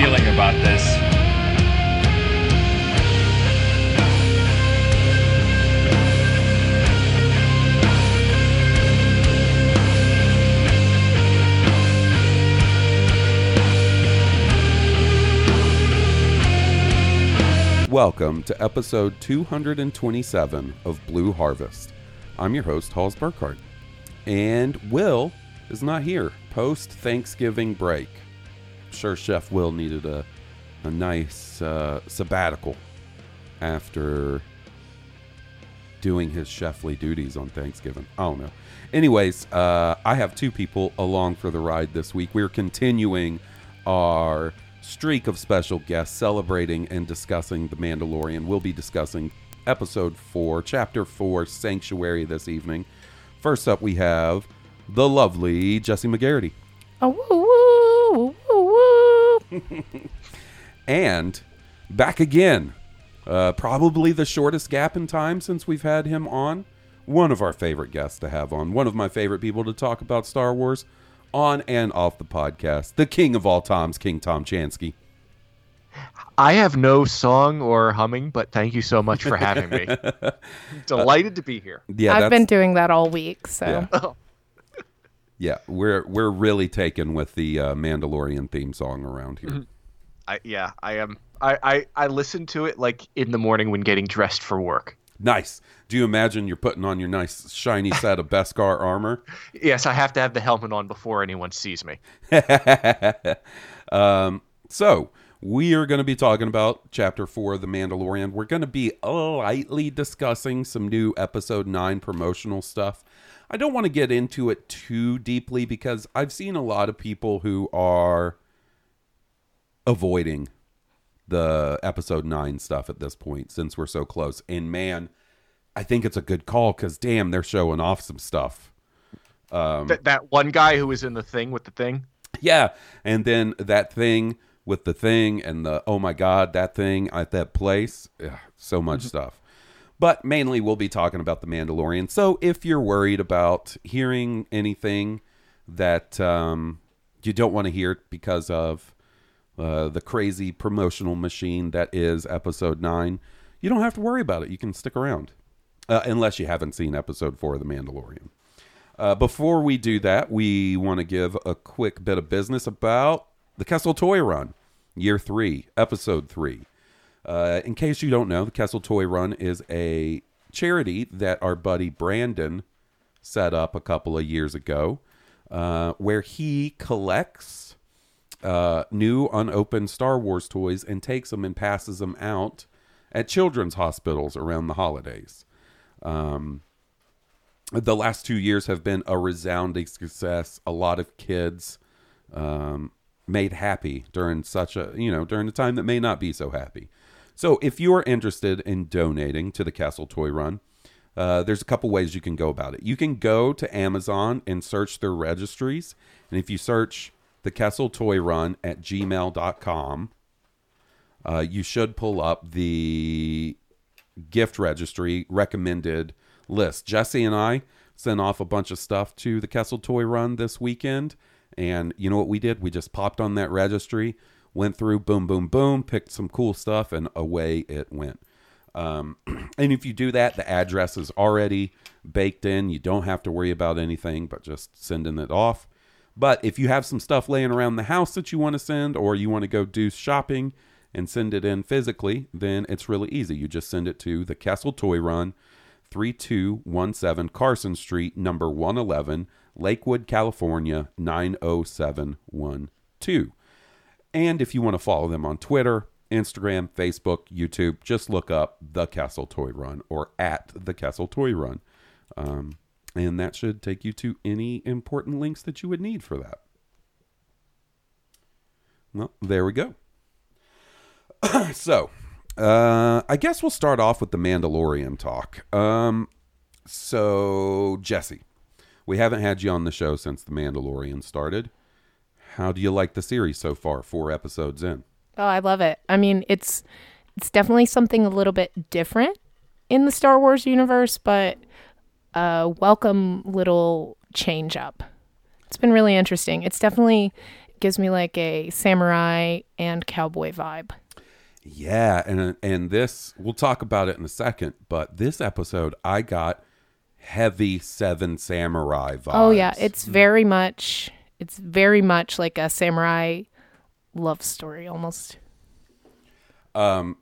Feeling about this. Welcome to episode 227 of Blue Harvest. I'm your host, Halls Burkhardt. And Will is not here post Thanksgiving break. Sure Chef Will needed a, a nice uh, sabbatical after doing his chefly duties on Thanksgiving. I don't know. Anyways, uh, I have two people along for the ride this week. We're continuing our streak of special guests celebrating and discussing The Mandalorian. We'll be discussing episode 4, chapter 4, Sanctuary this evening. First up, we have the lovely Jesse McGarity. Oh, woo, woo. And back again. Uh, probably the shortest gap in time since we've had him on. One of our favorite guests to have on. One of my favorite people to talk about Star Wars on and off the podcast. The king of all times, King Tom Chansky. I have no song or humming, but thank you so much for having me. Delighted to be here. Yeah, I've been doing that all week, so Yeah. yeah, we're we're really taken with the uh, Mandalorian theme song around here. I yeah, I am. I, I I listen to it like in the morning when getting dressed for work. Nice. Do you imagine you're putting on your nice shiny set of Beskar armor? Yes, I have to have the helmet on before anyone sees me. um, so we are going to be talking about chapter four of the Mandalorian. We're going to be lightly discussing some new episode nine promotional stuff. I don't want to get into it too deeply because I've seen a lot of people who are avoiding the episode nine stuff at this point since we're so close. And man, I think it's a good call because damn, they're showing off some stuff. Um, that that one guy who was in the thing with the thing. Yeah, and then that thing with the thing and the oh my god, that thing at that place, Ugh, so much mm-hmm. stuff. But mainly we'll be talking about the Mandalorian. So if you're worried about hearing anything that um, you don't want to hear because of uh, the crazy promotional machine that is episode nine, you don't have to worry about it. You can stick around, uh, unless you haven't seen episode four of the Mandalorian. Uh, before we do that, we want to give a quick bit of business about the Kessel Toy Run, year three, episode three. Uh, in case you don't know, the Kessel Toy Run is a charity that our buddy Brandon set up a couple of years ago, uh, where he collects uh, new unopened Star Wars toys and takes them and passes them out at children's hospitals around the holidays the last two years have been a resounding success. A lot of kids um, made happy during such a you know during a time that may not be so happy. So if you are interested in donating to the Kessel Toy Run, uh, there's a couple ways you can go about it. You can go to Amazon and search their registries, and if you search the Kessel Toy Run at gmail.com, uh, you should pull up the gift registry recommended list. Jesse and I sent off a bunch of stuff to the Kessel Toy Run this weekend. And you know what we did? We just popped on that registry, went through, boom, boom, boom, picked some cool stuff, and away it went. Um, and if you do that, the address is already baked in. You don't have to worry about anything but just sending it off. But if you have some stuff laying around the house that you want to send, or you want to go do shopping and send it in physically, then it's really easy. You just send it to the Kessel Toy Run, 3217 Carson Street, number 111, Lakewood, California, 90712. And if you want to follow them on Twitter, Instagram, Facebook, YouTube, just look up the Kessel Toy Run or at the Kessel Toy Run. Um, and that should take you to any important links that you would need for that. Well, there we go. so, uh, I guess we'll start off with the Mandalorian talk. Um, so, Jesse, we haven't had you on the show since the Mandalorian started. How do you like the series so far? Four episodes in. Oh, I love it. I mean, it's it's definitely something a little bit different in the Star Wars universe, but a welcome little change up. It's been really interesting. It's definitely gives me like a samurai and cowboy vibe. Yeah, and and this we'll talk about it in a second, but this episode I got heavy Seven Samurai vibes. Oh yeah, it's very much it's very much like a samurai love story almost. Um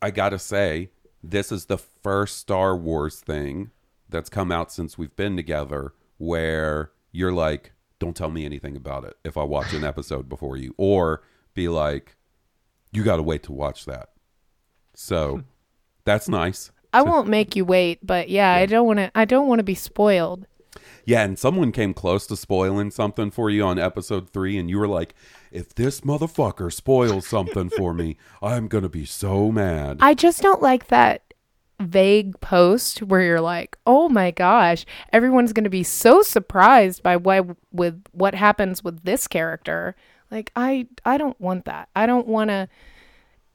I got to say this is the first Star Wars thing that's come out since we've been together where you're like don't tell me anything about it if I watch an episode before you or be like you got to wait to watch that. So that's nice. I won't make you wait, but yeah, I don't want to I don't want to be spoiled. Yeah, and someone came close to spoiling something for you on episode three, and you were like, if this motherfucker spoils something for me, I'm going to be so mad. I just don't like that vague post where you're like, "Oh my gosh, everyone's going to be so surprised by why with what happens with this character." Like I I don't want that. I don't want to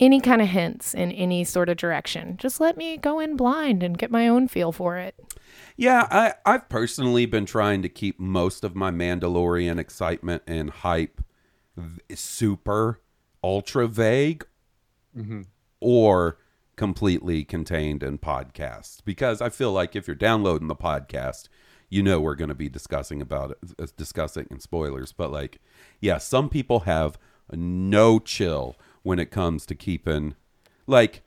any kind of hints in any sort of direction. Just let me go in blind and get my own feel for it. Yeah, I, I've personally been trying to keep most of my Mandalorian excitement and hype super ultra vague or completely contained in podcasts because I feel like if you're downloading the podcast, you know we're going to be discussing about it, uh, discussing in spoilers. But like, yeah, some people have no chill when it comes to keeping, like,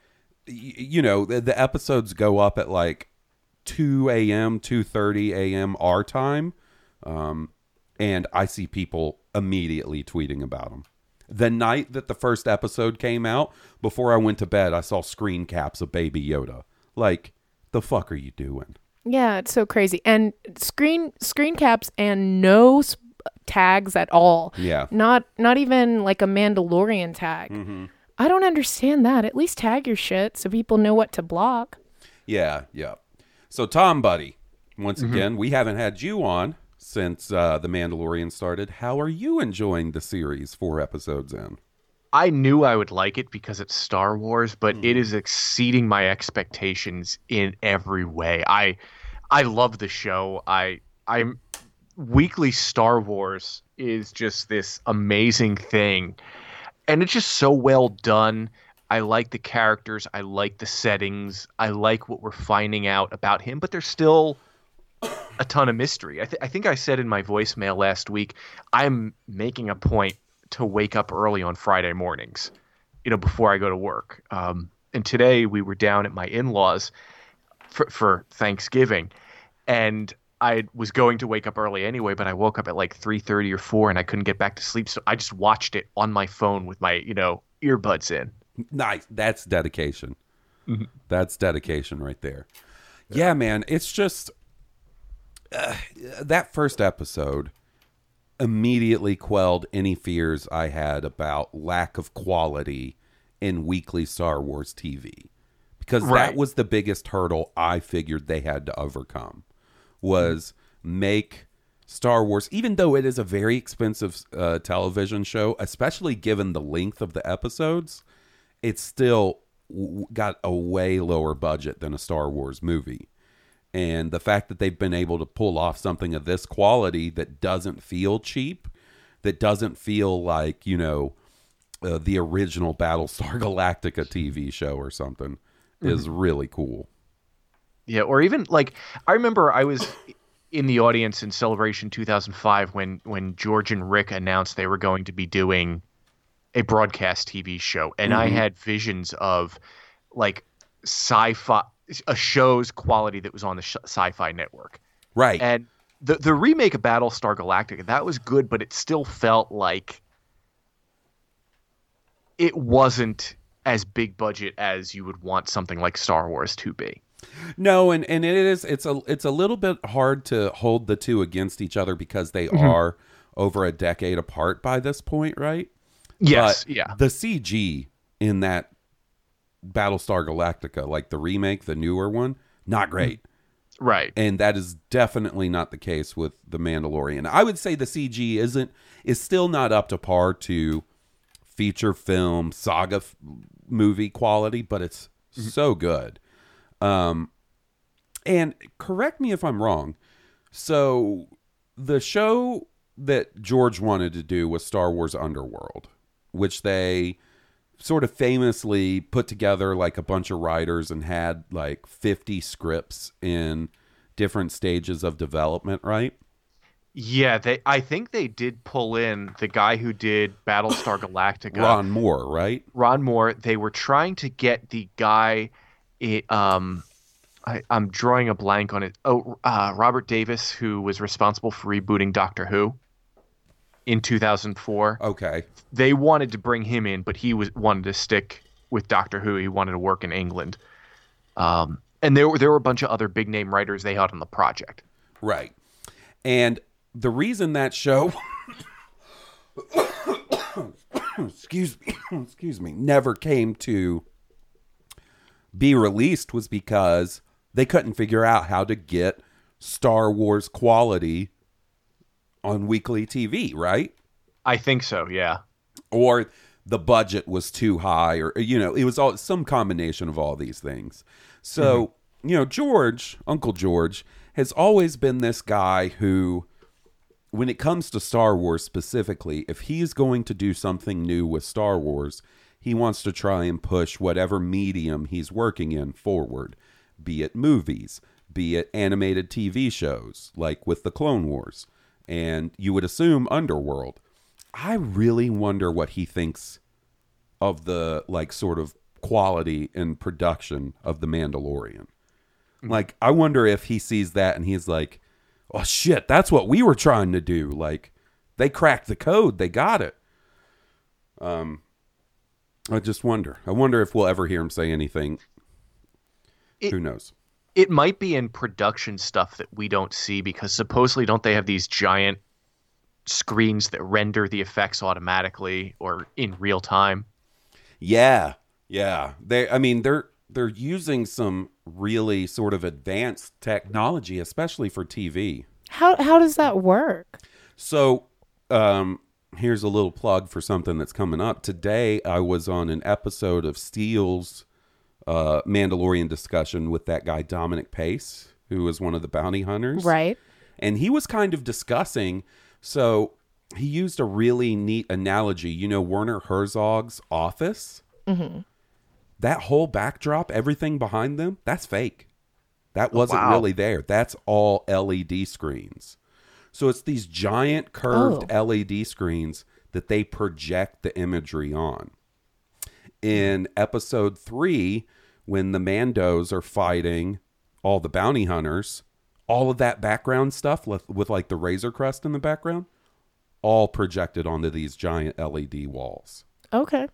you know, the, the episodes go up at like 2 a.m., 2:30 a.m. our time, um, and I see people immediately tweeting about them. The night that the first episode came out, before I went to bed, I saw screen caps of Baby Yoda. Like, the fuck are you doing? Yeah, it's so crazy. And screen screen caps and no tags at all. Yeah. Not not even like a Mandalorian tag. Mm-hmm. I don't understand that. At least tag your shit so people know what to block. Yeah, yeah. So, Tom, buddy, once mm-hmm. again, we haven't had you on since uh, The Mandalorian started. How are you enjoying the series four episodes in? I knew I would like it because it's Star Wars, but hmm. it is exceeding my expectations in every way. I I love the show. I I'm weekly Star Wars is just this amazing thing. And it's just so well done. I like the characters, I like the settings, I like what we're finding out about him, but there's still a ton of mystery. I, th- I think I said in my voicemail last week, I'm making a point to wake up early on Friday mornings, you know, before I go to work. Um, and today we were down at my in-laws for, for Thanksgiving, and I was going to wake up early anyway, but I woke up at like three thirty or four, and I couldn't get back to sleep, so I just watched it on my phone with my, you know, earbuds in. Nice. That's dedication. That's dedication right there. Yeah, man. It's just uh, that first episode immediately quelled any fears I had about lack of quality in weekly Star Wars TV. Because that was the biggest hurdle I figured they had to overcome was make Star Wars, even though it is a very expensive uh, television show, especially given the length of the episodes, it's still w- got a way lower budget than a Star Wars movie. And the fact that they've been able to pull off something of this quality that doesn't feel cheap, that doesn't feel like, you know, uh, the original Battlestar Galactica TV show or something is really cool. Yeah, or even like I remember I was in the audience in Celebration 2005 when when George and Rick announced they were going to be doing a broadcast TV show, and I mm-hmm. had visions of like sci-fi a show's quality that was on the sh- Sci-Fi Network, Right. and the the remake of Battlestar Galactica that was good, but it still felt like it wasn't as big budget as you would want something like Star Wars to be. No, and and it is it's a it's a little bit hard to hold the two against each other because they Mm-hmm. are over a decade apart by this point, right? Yes, But yeah. The CG in that Battlestar Galactica, like the remake, the newer one, not great. Right. And that is definitely not the case with The Mandalorian. I would say the CG isn't is still not up to par to feature film saga f- movie quality, but it's so good. Um and correct me if I'm wrong. So the show that George wanted to do was Star Wars Underworld, which they sort of famously put together like a bunch of writers and had like 50 scripts in different stages of development, right? Yeah, they. I think they did pull in the guy who did Battlestar Galactica, Ron Moore, right? Ron Moore. They were trying to get the guy. It, um, I, I'm drawing a blank on it. Oh, uh, Robert Davis, who was responsible for rebooting Doctor Who in 2004. Okay. They wanted to bring him in, but he was wanted to stick with Doctor Who. He wanted to work in England. Um, and there were there were a bunch of other big name writers they had on the project. Right. And the reason that show excuse me, excuse me, never came to be released was because they couldn't figure out how to get Star Wars quality on weekly TV, right? I think so. Yeah. or the budget was too high or you know it was all some combination of all these things so mm-hmm. you know george uncle george has always been this guy who when it comes to star wars specifically if he's going to do something new with star wars he wants to try and push whatever medium he's working in forward be it movies be it animated tv shows like with the clone wars and you would assume underworld I really wonder what he thinks of the like sort of quality and production of the Mandalorian. Like I wonder if he sees that and he's like, "Oh shit, that's what we were trying to do." Like they cracked the code, they got it. Um I just wonder. I wonder if we'll ever hear him say anything. It- Who knows? it might be in production stuff that we don't see because supposedly don't they have these giant screens that render the effects automatically or in real time Yeah, yeah. They, I mean, they're they're using some really sort of advanced technology, especially for TV. How how does that work? So, um, here's a little plug for something that's coming up today. I was on an episode of Steele's uh, Mandalorian discussion with that guy Dominic Pace, who was one of the bounty hunters, Right. and he was kind of discussing so he used a really neat analogy you know werner herzog's office that whole backdrop everything behind them that's fake that wasn't wow. really there that's all led screens so it's these giant curved oh. led screens that they project the imagery on in episode three, when the Mandos are fighting all the bounty hunters, all of that background stuff with, with like the Razor Crest in the background, all projected onto these giant LED walls. Okay.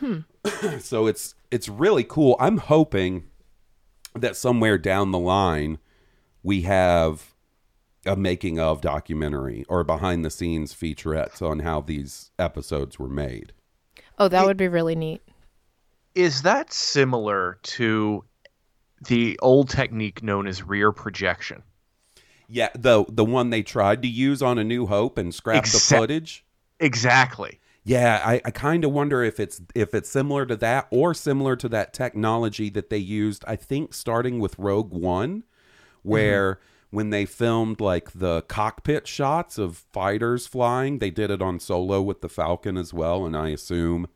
Hmm. So it's it's really cool. I'm hoping that somewhere down the line we have a making of documentary or behind the scenes featurettes on how these episodes were made. Oh, that would be really neat. is that similar to the old technique known as rear projection Yeah, the the one they tried to use on A New Hope and scrap the footage. exactly Yeah, I, I kind of wonder if it's if it's similar to that or similar to that technology that they used. I think starting with Rogue One, mm-hmm. where when they filmed like the cockpit shots of fighters flying, they did it on Solo with the Falcon as well, and I assume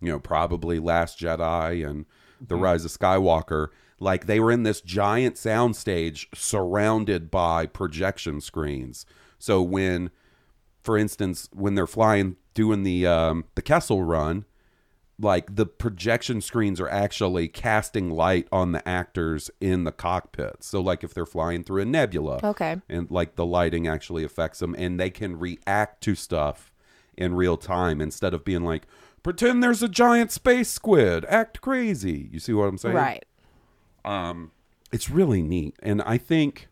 you know, probably Last Jedi and The Mm-hmm. Rise of Skywalker. Like they were in this giant soundstage surrounded by projection screens. So when, for instance, when they're flying doing the um, the Kessel run, like the projection screens are actually casting light on the actors in the cockpit. So like if they're flying through a nebula, Okay. and like the lighting actually affects them, and they can react to stuff in real time instead of being like, pretend there's a giant space squid, act crazy. You see what I'm saying? Right. Um, it's really neat and i think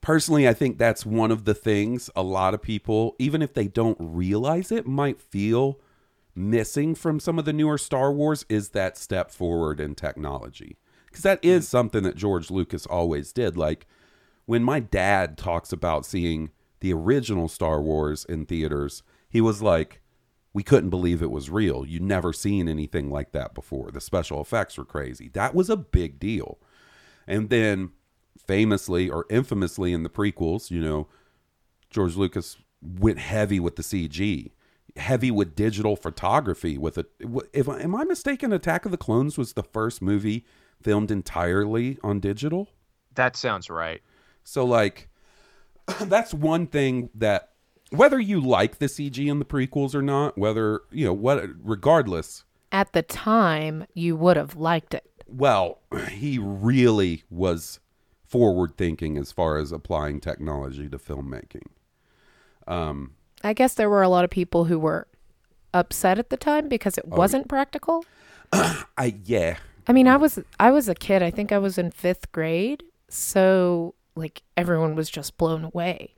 personally i think that's one of the things a lot of people even if they don't realize it might feel missing from some of the newer star wars is that step forward in technology because that is mm. something that george lucas always did like when my dad talks about seeing the original star wars in theaters he was like we couldn't believe it was real. You'd never seen anything like that before. The special effects were crazy. That was a big deal. And then famously or infamously in the prequels, you know, George Lucas went heavy with the CG, heavy with digital photography with it. If am I mistaken, Attack of the Clones was the first movie filmed entirely on digital? That sounds right. So like that's one thing that whether you like the CG in the prequels or not, whether you know what regardless, At the time, you would have liked it. well, he really was forward thinking as far as applying technology to filmmaking. Um, I guess there were a lot of people who were upset at the time because it Oh, wasn't practical. I yeah. I mean, I was I was a kid. I think I was in 5th grade. So, like everyone was just blown away.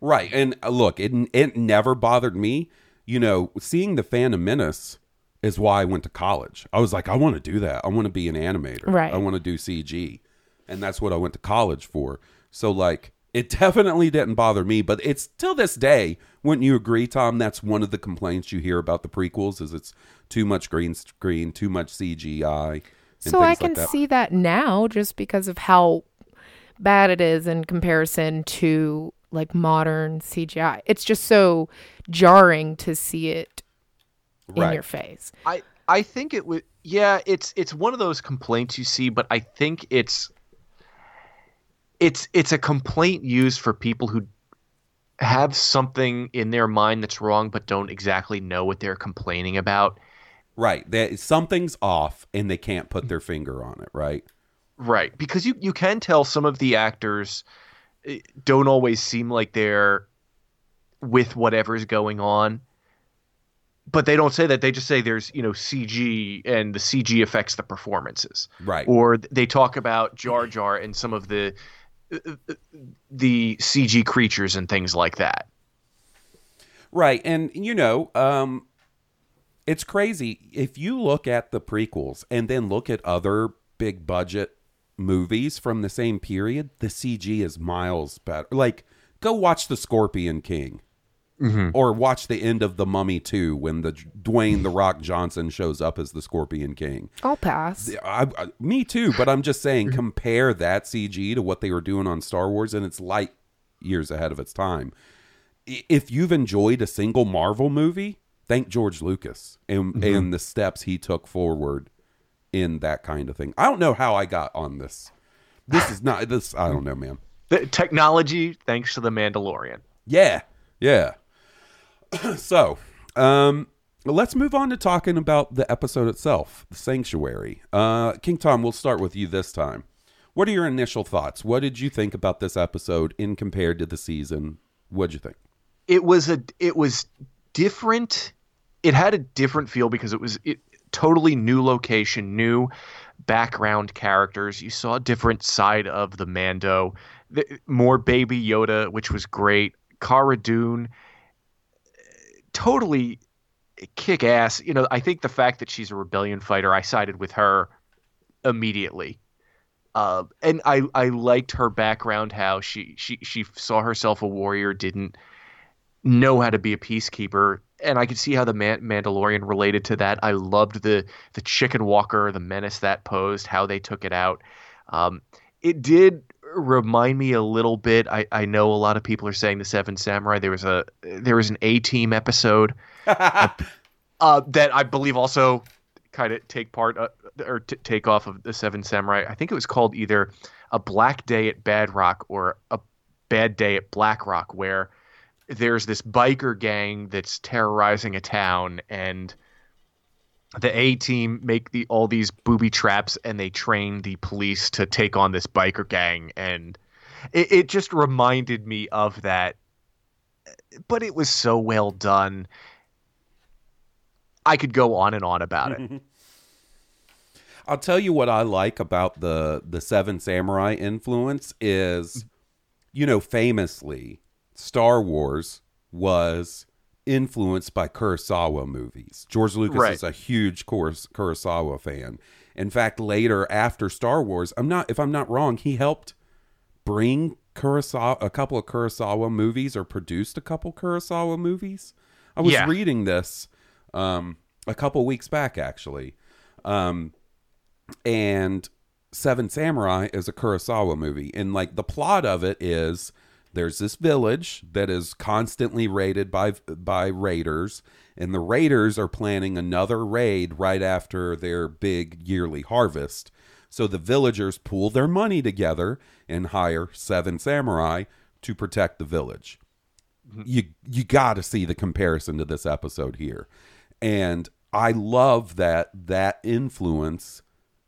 Right. And uh, look, it it never bothered me. You know, seeing the Phantom Menace is why I went to college. I was like, I want to do that. I want to be an animator. Right. I want to do CG. And that's what I went to college for. So like it definitely didn't bother me, but it's till this day, wouldn't you agree, Tom? That's one of the complaints you hear about the prequels is it's too much green screen, too much CGI. So I can like that. see that now just because of how bad it is in comparison to like modern CGI. It's just so jarring to see it in Right. your face. I I think it would. Yeah, it's it's one of those complaints you see, but I think it's it's it's a complaint used for people who have something in their mind that's wrong, but don't exactly know what they're complaining about. Right. That something's off and they can't put their finger on it, right? Right, because you you can tell some of the actors eh, don't always seem like they're with whatever's going on. But they don't say that. They just say there's, you know, CG and the CG affects the performances. Right. Or they talk about Jar Jar and some of the the CG creatures and things like that. Right. And, you know, um, it's crazy. If you look at the prequels and then look at other big budget movies from the same period, the CG is miles better. Like, go watch The Scorpion King. Mm-hmm. Or watch the end of The Mummy 2 when the Dwayne The Rock Johnson shows up as the Scorpion King. I'll pass. I, I, me too, but I'm just saying, mm-hmm. compare that CG to what they were doing on Star Wars, and it's light years ahead of its time. If you've enjoyed a single Marvel movie, thank George Lucas and mm-hmm. and the steps he took forward in that kind of thing. I don't know how I got on this. This is not this. I don't know, man. The technology, thanks to the Mandalorian. Yeah, yeah. so, um, let's move on to talking about the episode itself, the Sanctuary. Uh, King Tom, we'll start with you this time. What are your initial thoughts? What did you think about this episode in compared to the season? What'd you think? it was a it was different it had a different feel because it was it, totally new location new background characters you saw a different side of the mando the, more baby yoda which was great cara dune totally kick ass. You know i think the fact that she's a rebellion fighter i sided with her immediately. Uh, and I, I liked her background how she, she she saw herself a warrior didn't know how to be a peacekeeper. And i could see how the Man- mandalorian related to that. I loved the the chicken walker the menace that posed how they took it out. Um, it did remind me a little bit I, I know a lot of people are saying the seven samurai there was a there was an a team episode uh, that I believe also kind of take part uh, or t- take off of the Seven Samurai. I think it was called either a Black Day at Bad Rock or a Bad Day at Black Rock, where there's this biker gang that's terrorizing a town and the A team make the all these booby traps and they train the police to take on this biker gang and it, it just reminded me of that but it was so well done I could go on and on about it. I'll tell you what I like about the the Seven Samurai influence is, you know, famously, Star Wars was influenced by Kurosawa movies. George Lucas Right. is a huge Kuros- Kurosawa fan. In fact, later after Star Wars, I'm not if I'm not wrong, he helped bring Kurosawa a couple of Kurosawa movies or produced a couple Kurosawa movies. I was Yeah. reading this um, a couple weeks back actually. Um, and Seven Samurai is a Kurosawa movie. And like the plot of it is there's this village that is constantly raided by by raiders and the raiders are planning another raid right after their big yearly harvest. So the villagers pool their money together and hire seven samurai to protect the village. Mm-hmm. You you got to see the comparison to this episode here. And i love that that influence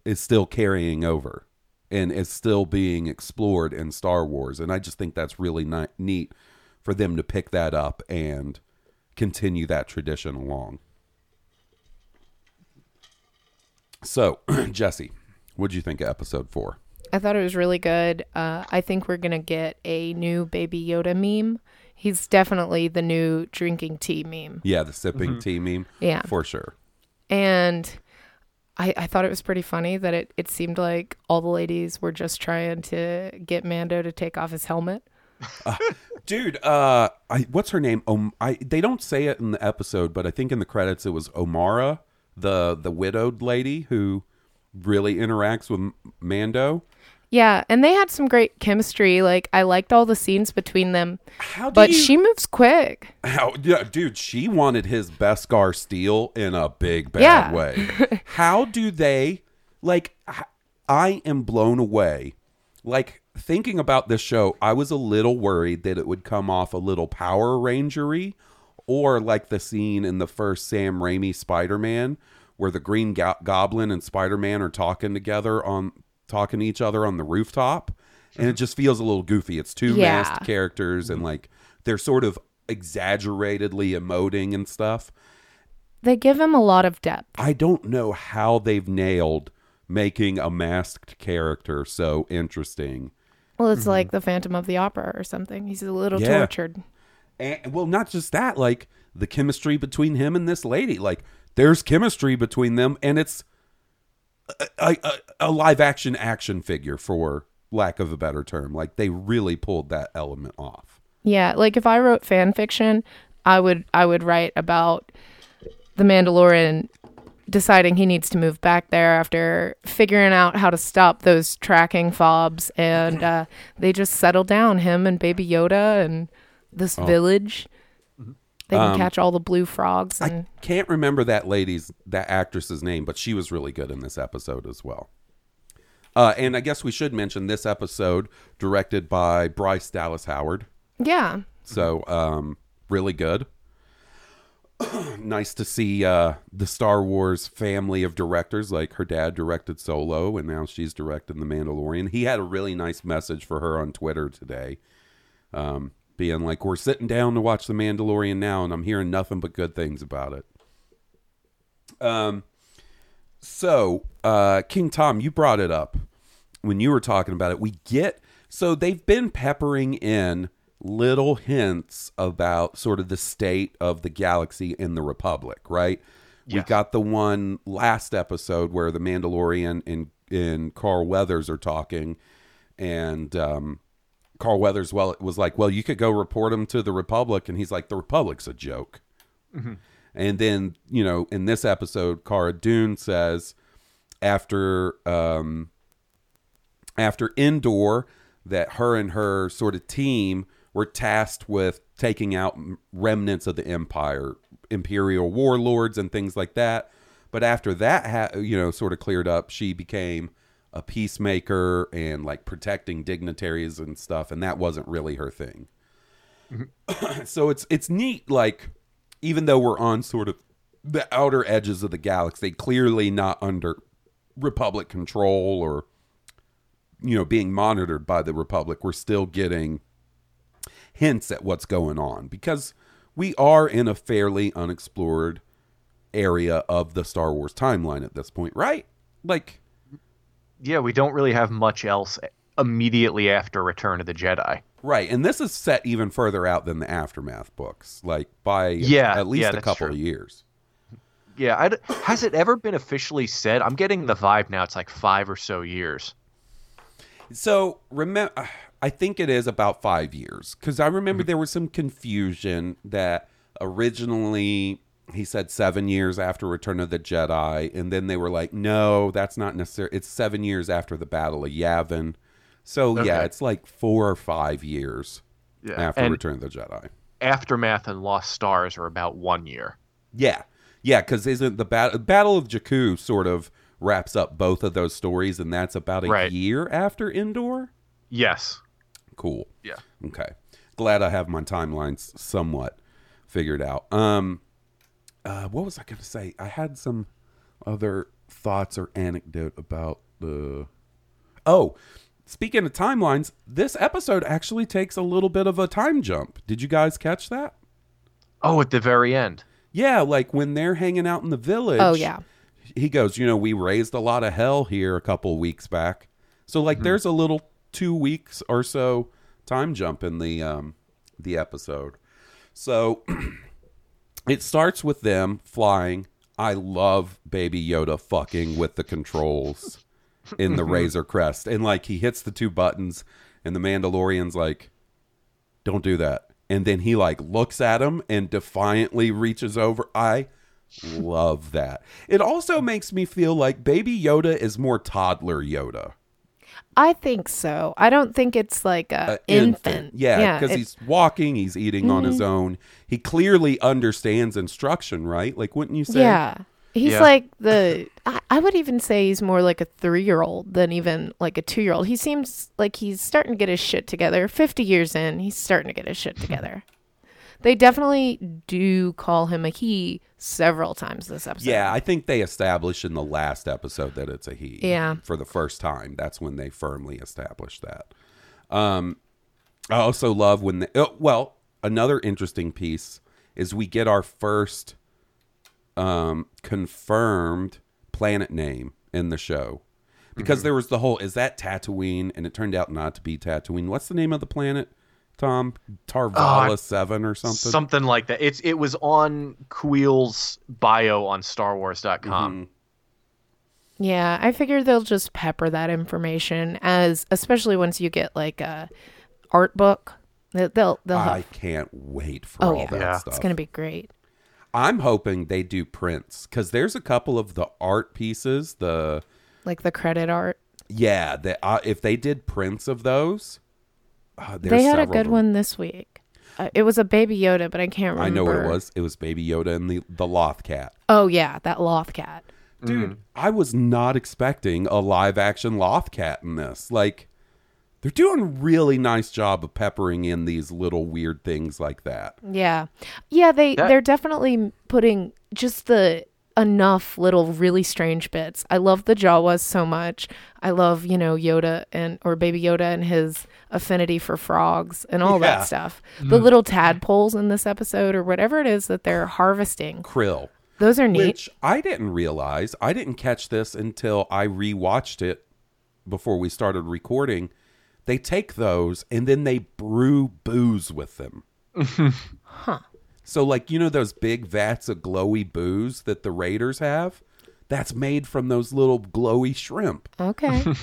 is still carrying over and is still being explored in star wars and i just think that's really ni- neat for them to pick that up and continue that tradition along so jesse what do you think of episode four I thought it was really good. Uh, I think we're gonna get a new Baby Yoda meme. He's definitely the new drinking tea meme. yeah the sipping tea meme Yeah. for sure And I, I thought it was pretty funny that it, it seemed like all the ladies were just trying to get Mando to take off his helmet. dude uh I, what's her name um i they don't say it in the episode but i think in the credits it was omara the the widowed lady who really interacts with mando Yeah, and they had some great chemistry. Like I liked all the scenes between them. how do But you, she moves quick. how yeah, dude she wanted his beskar steel in a big bad Yeah. way how do they like I am blown away like thinking about this show i was a little worried that it would come off a little power rangery or like the scene in the first sam raimi spider-man where the green Go- goblin and spider-man are talking together on talking to each other on the rooftop and it just feels a little goofy it's two Yeah. masked characters and like they're sort of exaggeratedly emoting and stuff They give him a lot of depth. I don't know how they've nailed making a masked character so interesting. Well, it's mm-hmm. like the Phantom of the Opera or something. He's a little Yeah. tortured. And well, not just that, like the chemistry between him and this lady. Like there's chemistry between them and it's a, a, a- live action action figure for lack of a better term. Like they really pulled that element off. Yeah, like if I wrote fan fiction, I would I would write about the Mandalorian deciding he needs to move back there after figuring out how to stop those tracking fobs and uh, they just settle down him and baby Yoda and this village. They can Um, catch all the blue frogs and Can't remember that lady's that actress's name, but she was really good in this episode as well. Uh, and I guess we should mention this episode directed by Bryce Dallas Howard. yeah. So, um, really good. nice to see uh, the Star Wars family of directors. Like her dad directed Solo, and now she's directing The Mandalorian. He had a really nice message for her on Twitter today, um, being like, "We're sitting down to watch The Mandalorian now, and I'm hearing nothing but good things about it." Um, so uh, King Tom, you brought it up when you were talking about it. We get so they've been peppering in little hints about sort of the state of the galaxy in the Republic, right? We Yes. got the one last episode where the Mandalorian and and Carl Weathers are talking, and um, Carl Weathers well it was like, "Well, you could go report him to the Republic," and he's like, "The Republic's a joke." And then you know, in this episode, Cara Dune says after um, after Endor that her and her sort of team were tasked with taking out remnants of the Empire imperial warlords and things like that. But after that, ha- you know, sort of cleared up, she became a peacemaker and like protecting dignitaries and stuff, and that wasn't really her thing. Mm-hmm. so it's it's neat, like even though we're on sort of the outer edges of the galaxy, clearly not under Republic control or you know being monitored by the Republic, we're still getting hints at what's going on because we are in a fairly unexplored area of the Star Wars timeline at this point, right? Like, Yeah, we don't really have much else immediately after Return of the Jedi. right. And this is set even further out than the Aftermath books, like by Yeah, at least yeah, a couple true. of years. Yeah, I d has it ever been officially said? I'm getting the vibe now. It's like five or so years. So remember, I think it is about five years because I remember Mm-hmm. there was some confusion that originally he said seven years after Return of the Jedi, and then they were like, no, that's not necessary. It's seven years after the Battle of Yavin. So yeah, it's like four or five years Yeah, after and Return of the Jedi. Aftermath and Lost Stars are about one year. Yeah, yeah, because isn't the bat- Battle of Jakku sort of wraps up both of those stories, and that's about a Right. year after Endor. Yes. Cool. Yeah. Okay. Glad I have my timelines somewhat figured out. Um uh what was I going to say? I had some other thoughts or anecdote about the Oh, speaking of timelines, this episode actually takes a little bit of a time jump. Did you guys catch that? Oh, at the very end. Yeah, like when they're hanging out in the village. Oh, yeah. He goes, you know, we raised a lot of hell here a couple weeks back. So like there's a little 2 weeks or so time jump in the um the episode. So it starts with them flying. I love baby Yoda fucking with the controls in the Razor Crest. And like he hits the two buttons and the Mandalorian's like don't do that. And then he like looks at him and defiantly reaches over. I love that. It also makes me feel like baby Yoda is more toddler Yoda. I think so. I don't think it's like a Uh, infant. Yeah, because it- he's walking, he's eating on Mm-hmm. his own. He clearly understands instruction, right? Like, wouldn't you say? Yeah. He's Yeah. like the I, I would even say he's more like a 3-year-old than even like a 2-year-old. He seems like he's starting to get his shit together. 50 years in, he's starting to get his shit together. They definitely do call him a he several times this episode. Yeah, I think they established in the last episode that it's a he. Yeah. For the first time. That's when they firmly established that. Um, I also love when the, oh, well, another interesting piece is we get our first um, confirmed planet name in the show. Because Mm-hmm. there was the whole, is that Tatooine? And it turned out not to be Tatooine. What's the name of the planet, Tom? Tarvala Uh, 7 or something? Something like that. It's it was on Queel's bio on StarWars.com. Mm-hmm. Yeah, I figure they'll just pepper that information as especially once you get like a art book. They'll they'll, they'll I can't wait for Oh all yeah. that Yeah. stuff. It's going to be great. I'm hoping they do prints because there's a couple of the art pieces. The Like the credit art. yeah, that uh, if they did prints of those, uh, there's They had a good one this week. Uh, it was a baby Yoda, but I can't remember. I know what it was. It was Baby Yoda and the the Loth cat. Oh yeah, that Loth cat. Dude, I was not expecting a live action Loth cat in this. Like, they're doing a really nice job of peppering in these little weird things like that. Yeah, yeah. They That- they're definitely putting just the enough little really strange bits. I love the Jawas so much. I love you know Yoda and or Baby Yoda and his affinity for frogs and all Yeah. that stuff. The mm. little tadpoles in this episode or whatever it is that they're harvesting. Krill. Those are neat. Which I didn't realize. I didn't catch this until I rewatched it before we started recording. They take those and then they brew booze with them. huh. So, like, you know, those big vats of glowy booze that the Raiders have? That's made from those little glowy shrimp. Okay.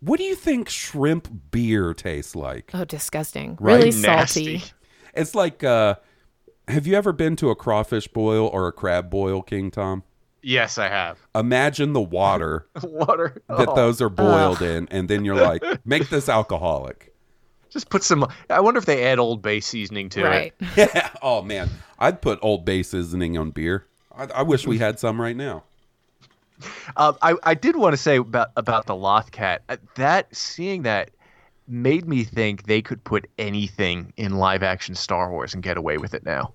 What do you think shrimp beer tastes like? oh, disgusting. Right? Really Nasty. salty. It's like, uh, have you ever been to a crawfish boil or a crab boil, King Tom? Yes, I have. Imagine the water Water. that Oh. those are boiled in, and then you're like, make this alcoholic. Just put some. I wonder if they add Old Bay seasoning to right. it. Yeah. Oh man, I'd put Old Bay seasoning on beer. I, I wish we had some right now. Uh, I I did want to say about about the Loth cat. Uh, That seeing that made me think they could put anything in live action Star Wars and get away with it now.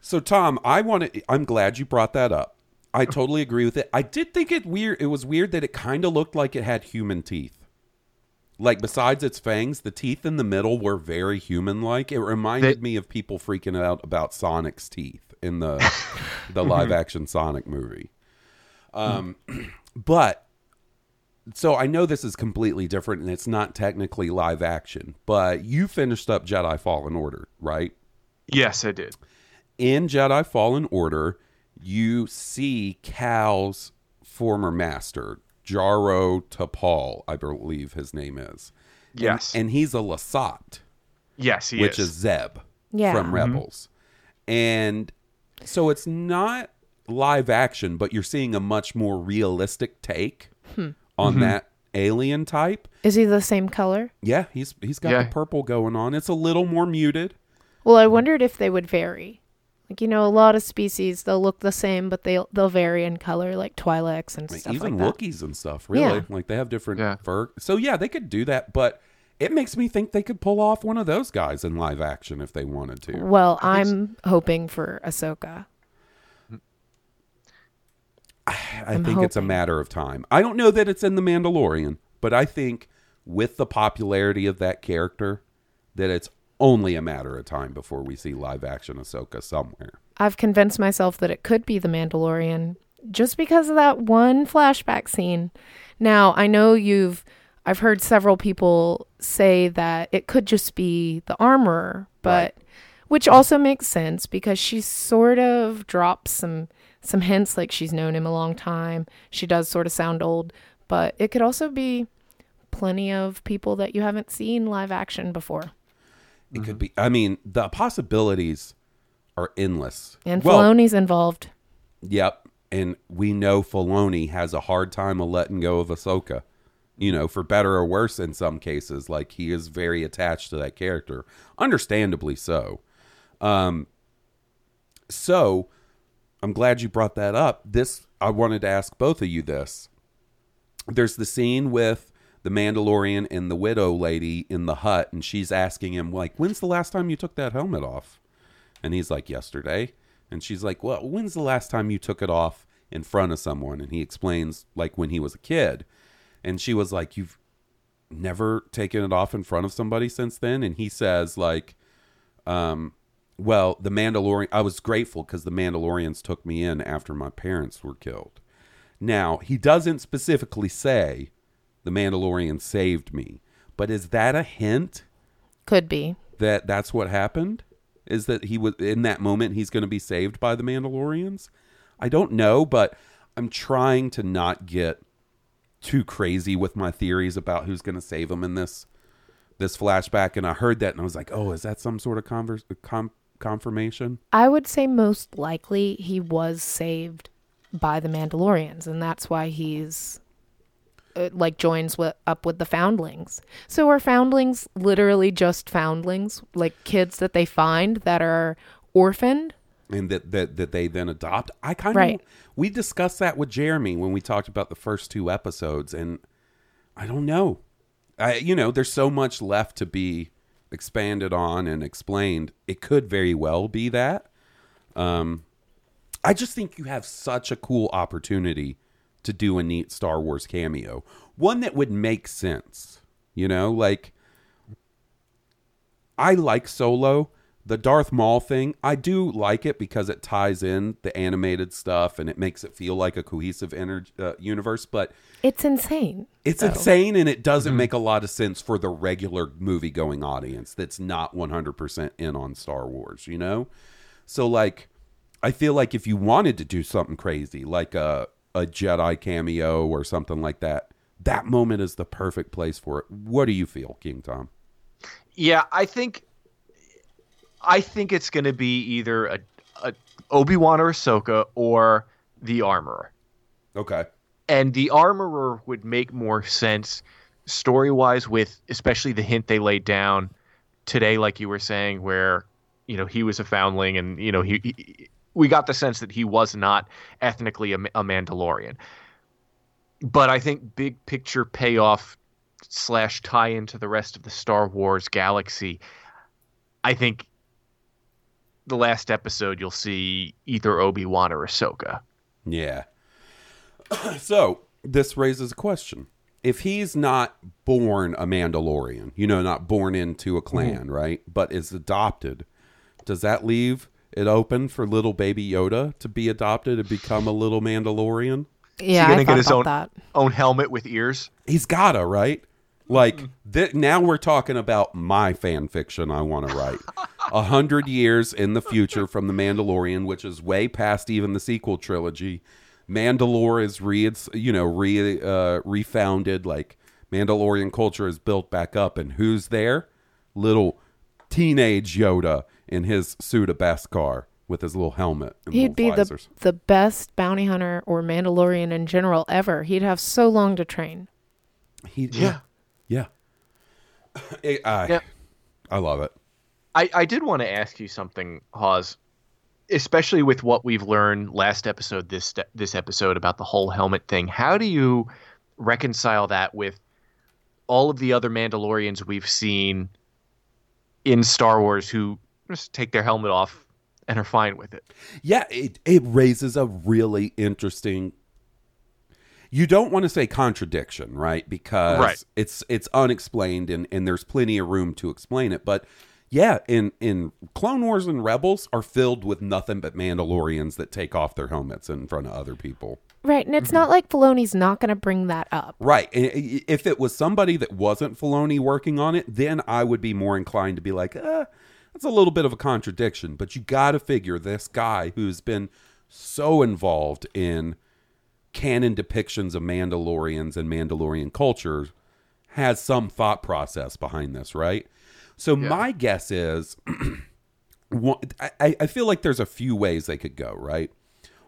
So Tom, I want to. I'm glad you brought that up. I totally agree with it. I did think it weird. It was weird that it kind of looked like it had human teeth. Like besides its fangs, the teeth in the middle were very human-like. It reminded They- me of people freaking out about Sonic's teeth in the the live-action Sonic movie. Um, but so I know this is completely different and it's not technically live action. But you finished up Jedi Fallen Order, right? Yes, I did. in Jedi Fallen Order, you see Cal's former master, Jaro Tapal, I believe his name is. Yes. And, he's a Lasat, Yes, he which is. is Zeb Yeah. from Rebels. And so it's not live action, but you're seeing a much more realistic take Hmm. on Mm-hmm. that alien type. Is he the same color? Yeah, he's he's got Yeah. the purple going on. It's a little more muted. Well, I wondered if they would vary. Like you know, a lot of species they'll look the same, but they'll they'll vary in color, like Twi'leks and Like, stuff even like that. Wookiees and stuff, really. Yeah. Like they have different Yeah. fur. So yeah, they could do that, but it makes me think they could pull off one of those guys in live action if they wanted to. Well, I'm hoping for Ahsoka. I I'm think it's a hoping. matter of time. I don't know that it's in the Mandalorian, but I think with the popularity of that character, that it's only a matter of time before we see live action Ahsoka somewhere. I've convinced myself that it could be the Mandalorian just because of that one flashback scene. Now, I know you've I've heard several people say that it could just be the armorer, but which also makes sense because she sort of drops some some hints like she's known him a long time. She does sort of sound old, but it could also be plenty of people that you haven't seen live action before. It could be. I mean, the possibilities are endless. And Well, Filoni's involved. Yep. And we know Filoni has a hard time of letting go of Ahsoka. You know, for better or worse in some cases. Like he is very attached to that character. Understandably so. Um so I'm glad you brought that up. This I wanted to ask both of you this. There's the scene with the Mandalorian and the widow lady in the hut, and she's asking him, like, when's the last time you took that helmet off? And he's like, yesterday. And she's like, well, when's the last time you took it off in front of someone? And he explains, like, when he was a kid. And she was like, you've never taken it off in front of somebody since then? And he says, like, um, well, the Mandalorian, I was grateful because the Mandalorians took me in after my parents were killed. Now, he doesn't specifically say the Mandalorian saved me, but is that a hint Could be. that that's what happened? Is that he was in that moment he's going to be saved by the Mandalorians? I don't know, but I'm trying to not get too crazy with my theories about who's going to save him in this this flashback and I heard that and I was like, "Oh, is that some sort of converse, com- confirmation?" I would say most likely he was saved by the Mandalorians, and that's why he's uh, like joins with, up with the foundlings. So are foundlings literally just foundlings, like kids that they find that are orphaned? and that that that they then adopt. I kind of Right. we discussed that with Jeremy when we talked about the first two episodes, and I don't know. I you know, there's so much left to be expanded on and explained. It could very well be that. Um, I just think you have such a cool opportunity to do a neat Star Wars cameo, one that would make sense. You know, like I like Solo. The Darth Maul thing, I do like it because it ties in the animated stuff and it makes it feel like a cohesive ener- uh, universe. But It's insane. it's though. insane and it doesn't make a lot of sense for the regular movie going audience that's not 100% in on Star Wars, you know? So, like, I feel like if you wanted to do something crazy, like a, a Jedi cameo or something like that, that moment is the perfect place for it. What do you feel, King Tom? Yeah, I think I think it's going to be either a, a Obi Wan or Ahsoka or the Armorer, Okay. and the Armorer would make more sense story wise with especially the hint they laid down today, like you were saying, where you know he was a foundling, and you know he, he we got the sense that he was not ethnically a, a Mandalorian. But I think big picture payoff slash tie into the rest of the Star Wars galaxy. I think the last episode you'll see either Obi Wan or Ahsoka. Yeah. so this raises a question. If he's not born a Mandalorian, you know, not born into a mm-hmm. clan, right? But is adopted, does that leave it open for little baby Yoda to be adopted and become a little Mandalorian? Yeah, gonna I get his own- that. Own helmet with ears. He's gotta, right? Like th- now we're talking about my fan fiction I want to write. A hundred years in the future from the Mandalorian, which is way past even the sequel trilogy. Mandalore is re, you know, re uh, refounded. Like Mandalorian culture is built back up, and who's there? Little teenage Yoda in his suit of Beskar with his little helmet. And He'd be little the the best bounty hunter or Mandalorian in general ever. He'd have so long to train. He, yeah, yeah. It- I, Yeah. I love it. I, I did want to ask you something, Hawes, especially with what we've learned last episode, this this episode about the whole helmet thing. How do you reconcile that with all of the other Mandalorians we've seen in Star Wars who just take their helmet off and are fine with it? Yeah, it it raises a really interesting. You don't want to say contradiction, right? Because Right. it's it's unexplained and and there's plenty of room to explain it. But yeah, in in Clone Wars and Rebels are filled with nothing but Mandalorians that take off their helmets in front of other people. Right, and it's not like Filoni's not going to bring that up. Right. I- I- If it was somebody that wasn't Filoni working on it, then I would be more inclined to be like, uh, that's a little bit of a contradiction. But you got to figure this guy who's been so involved in canon depictions of Mandalorians and Mandalorian culture has some thought process behind this, right? So my guess is, one, I, I feel like there's a few ways they could go, right?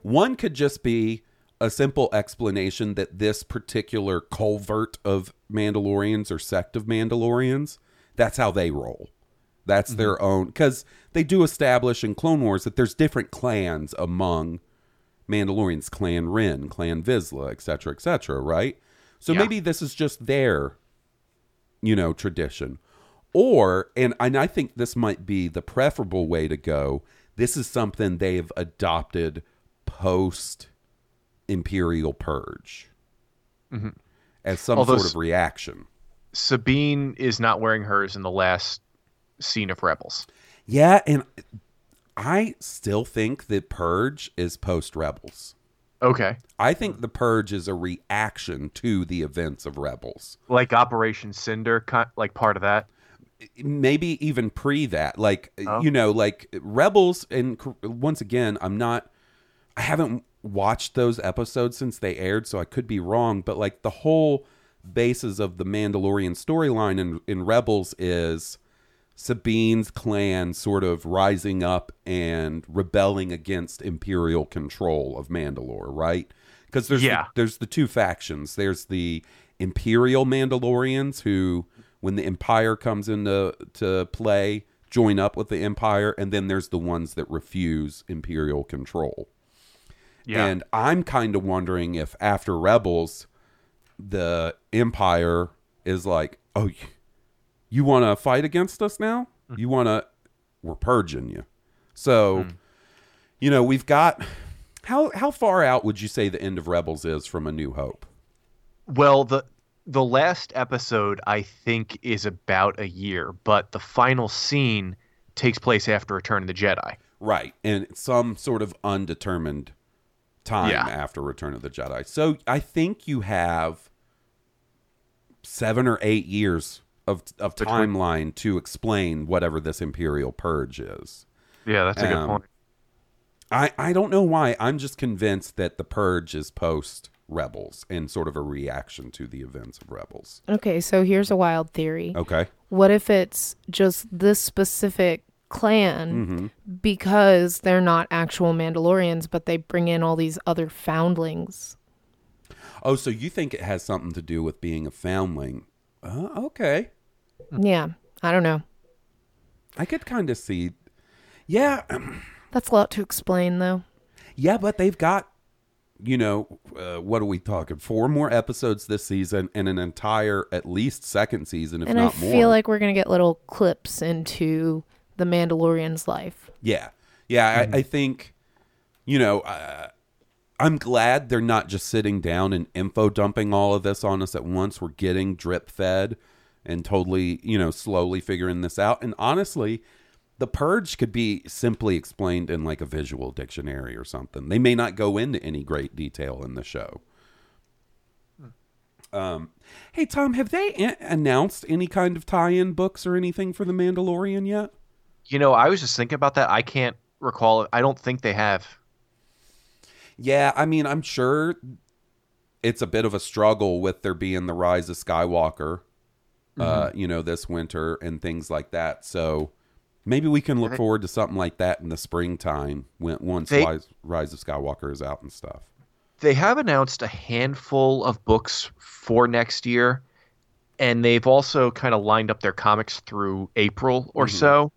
One could just be a simple explanation that this particular covert of Mandalorians or sect of Mandalorians, that's how they roll. That's mm-hmm. their own because they do establish in Clone Wars that there's different clans among Mandalorians, Clan Wren, Clan Vizsla, etc., etc., right? So Yeah. maybe this is just their, you know, tradition. Or, and, and I think this might be the preferable way to go, this is something they've adopted post Imperial Purge mm-hmm. as some Although sort of reaction. Sabine is not wearing hers in the last scene of Rebels. Yeah, and I still think that Purge is post Rebels. Okay. I think the Purge is a reaction to the events of Rebels. Like Operation Cinder, like part of that. maybe even pre that like Oh. you know like rebels and once again i'm not i haven't watched those episodes since they aired so i could be wrong but like the whole basis of the mandalorian storyline in, in rebels is sabine's clan sort of rising up and rebelling against imperial control of mandalore right because there's Yeah. the, there's the two factions there's the imperial mandalorians who when the empire comes into to play join up with the empire and then there's the ones that refuse imperial control Yeah. and i'm kind of wondering if after rebels the empire is like oh you, you want to fight against us now mm. you want to we're purging you so mm. you know we've got how how far out would you say the end of rebels is from a new hope Well, the the last episode I think is about a year, but the final scene takes place after Return of the Jedi. Right. And some sort of undetermined time Yeah. after Return of the Jedi. So I think you have seven or eight years of, of Between- timeline to explain whatever this Imperial Purge is. Yeah, that's a good Um, point. I, I don't know why. I'm just convinced that the Purge is post Rebels and sort of a reaction to the events of Rebels. Okay, so here's a wild theory. Okay. What if it's just this specific clan Mm-hmm. because they're not actual Mandalorians, but they bring in all these other foundlings? Oh, so you think it has something to do with being a foundling? Uh, okay. Yeah, I don't know. I could kind of see. Yeah, That's a lot to explain, though. yeah, but they've got, you know, uh, what are we talking? Four more episodes this season and an entire, at least second season, if and I not more. I feel like we're gonna get little clips into the Mandalorian's life. Yeah, yeah. I, I think, you know, uh, I'm glad they're not just sitting down and info dumping all of this on us at once. We're getting drip fed and totally, you know, slowly figuring this out. And honestly, the purge could be simply explained in like a visual dictionary or something. They may not go into any great detail in the show. Um, hey Tom, have they a- announced any kind of tie-in books or anything for the Mandalorian yet? You know, I was just thinking about that. I can't recall. I don't think they have. Yeah, I mean, I'm sure it's a bit of a struggle with there being the rise of Skywalker, uh, you know, this winter and things like that. So maybe we can look forward to something like that in the springtime when once They- rise, rise of Skywalker is out and stuff. They have announced a handful of books for next year, and they've also kind of lined up their comics through April or so,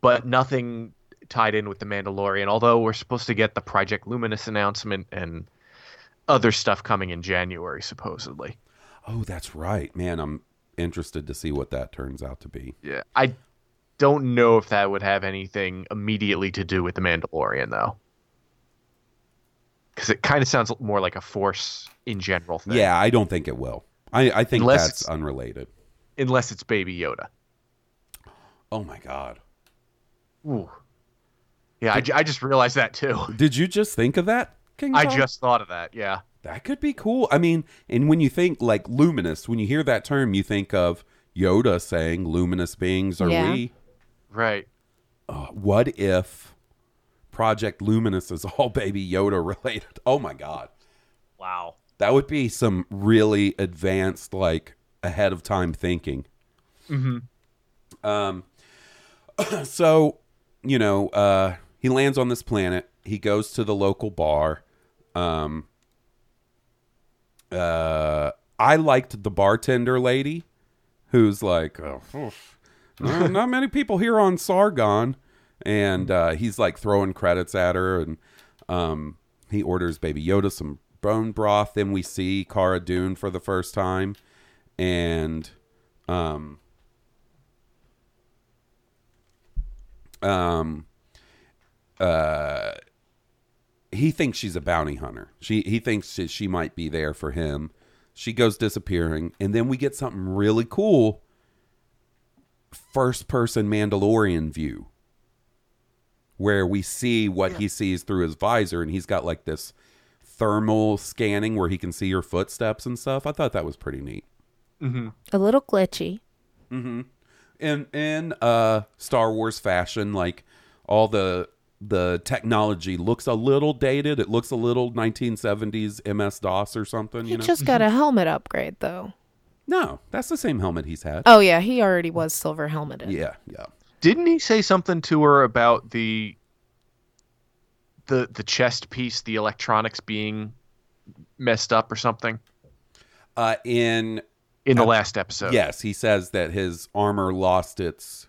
but nothing tied in with the Mandalorian. Although we're supposed to get the Project Luminous announcement and other stuff coming in January, supposedly. Oh, that's right, man. I'm interested to see what that turns out to be. Yeah, I don't know if that would have anything immediately to do with the Mandalorian, though. Because it kind of sounds more like a force in general thing. Yeah, I don't think it will. I, I think Unless that's unrelated. Unless it's Baby Yoda. Oh my god. Ooh. Yeah, I, I just realized that too. Did you just think of that, King? I just thought of that. Yeah. That could be cool. I mean, and when you think like luminous, when you hear that term, you think of Yoda saying luminous beings are Yeah. we. Right. Uh, what if Project Luminous is all baby Yoda related? Oh my god. Wow. That would be some really advanced, like ahead of time thinking. Mm-hmm. Um so, you know, uh he lands on this planet, he goes to the local bar. Um uh I liked the bartender lady who's like, oh, oof, no, not many people here on Sorgan. And uh, he's like throwing credits at her, and um, he orders Baby Yoda some bone broth. Then we see Cara Dune for the first time, and um, um, uh, he thinks she's a bounty hunter. She he thinks she, she might be there for him. She goes disappearing, and then we get something really cool. First person Mandalorian view, where we see what he sees through his visor, and he's got like this thermal scanning where he can see your footsteps and stuff. I thought that was pretty neat. A little glitchy. Mm-hmm. in in uh Star Wars fashion, like all the the technology looks a little dated. It looks a little 1970s MS DOS or something. He You know? just got a helmet upgrade, though. no, that's the same helmet he's had. Oh yeah, he already was silver helmeted. Yeah, yeah. Didn't he say something to her about the the the chest piece, the electronics being messed up or something Uh, in in the last episode? yes, he says that his armor lost its.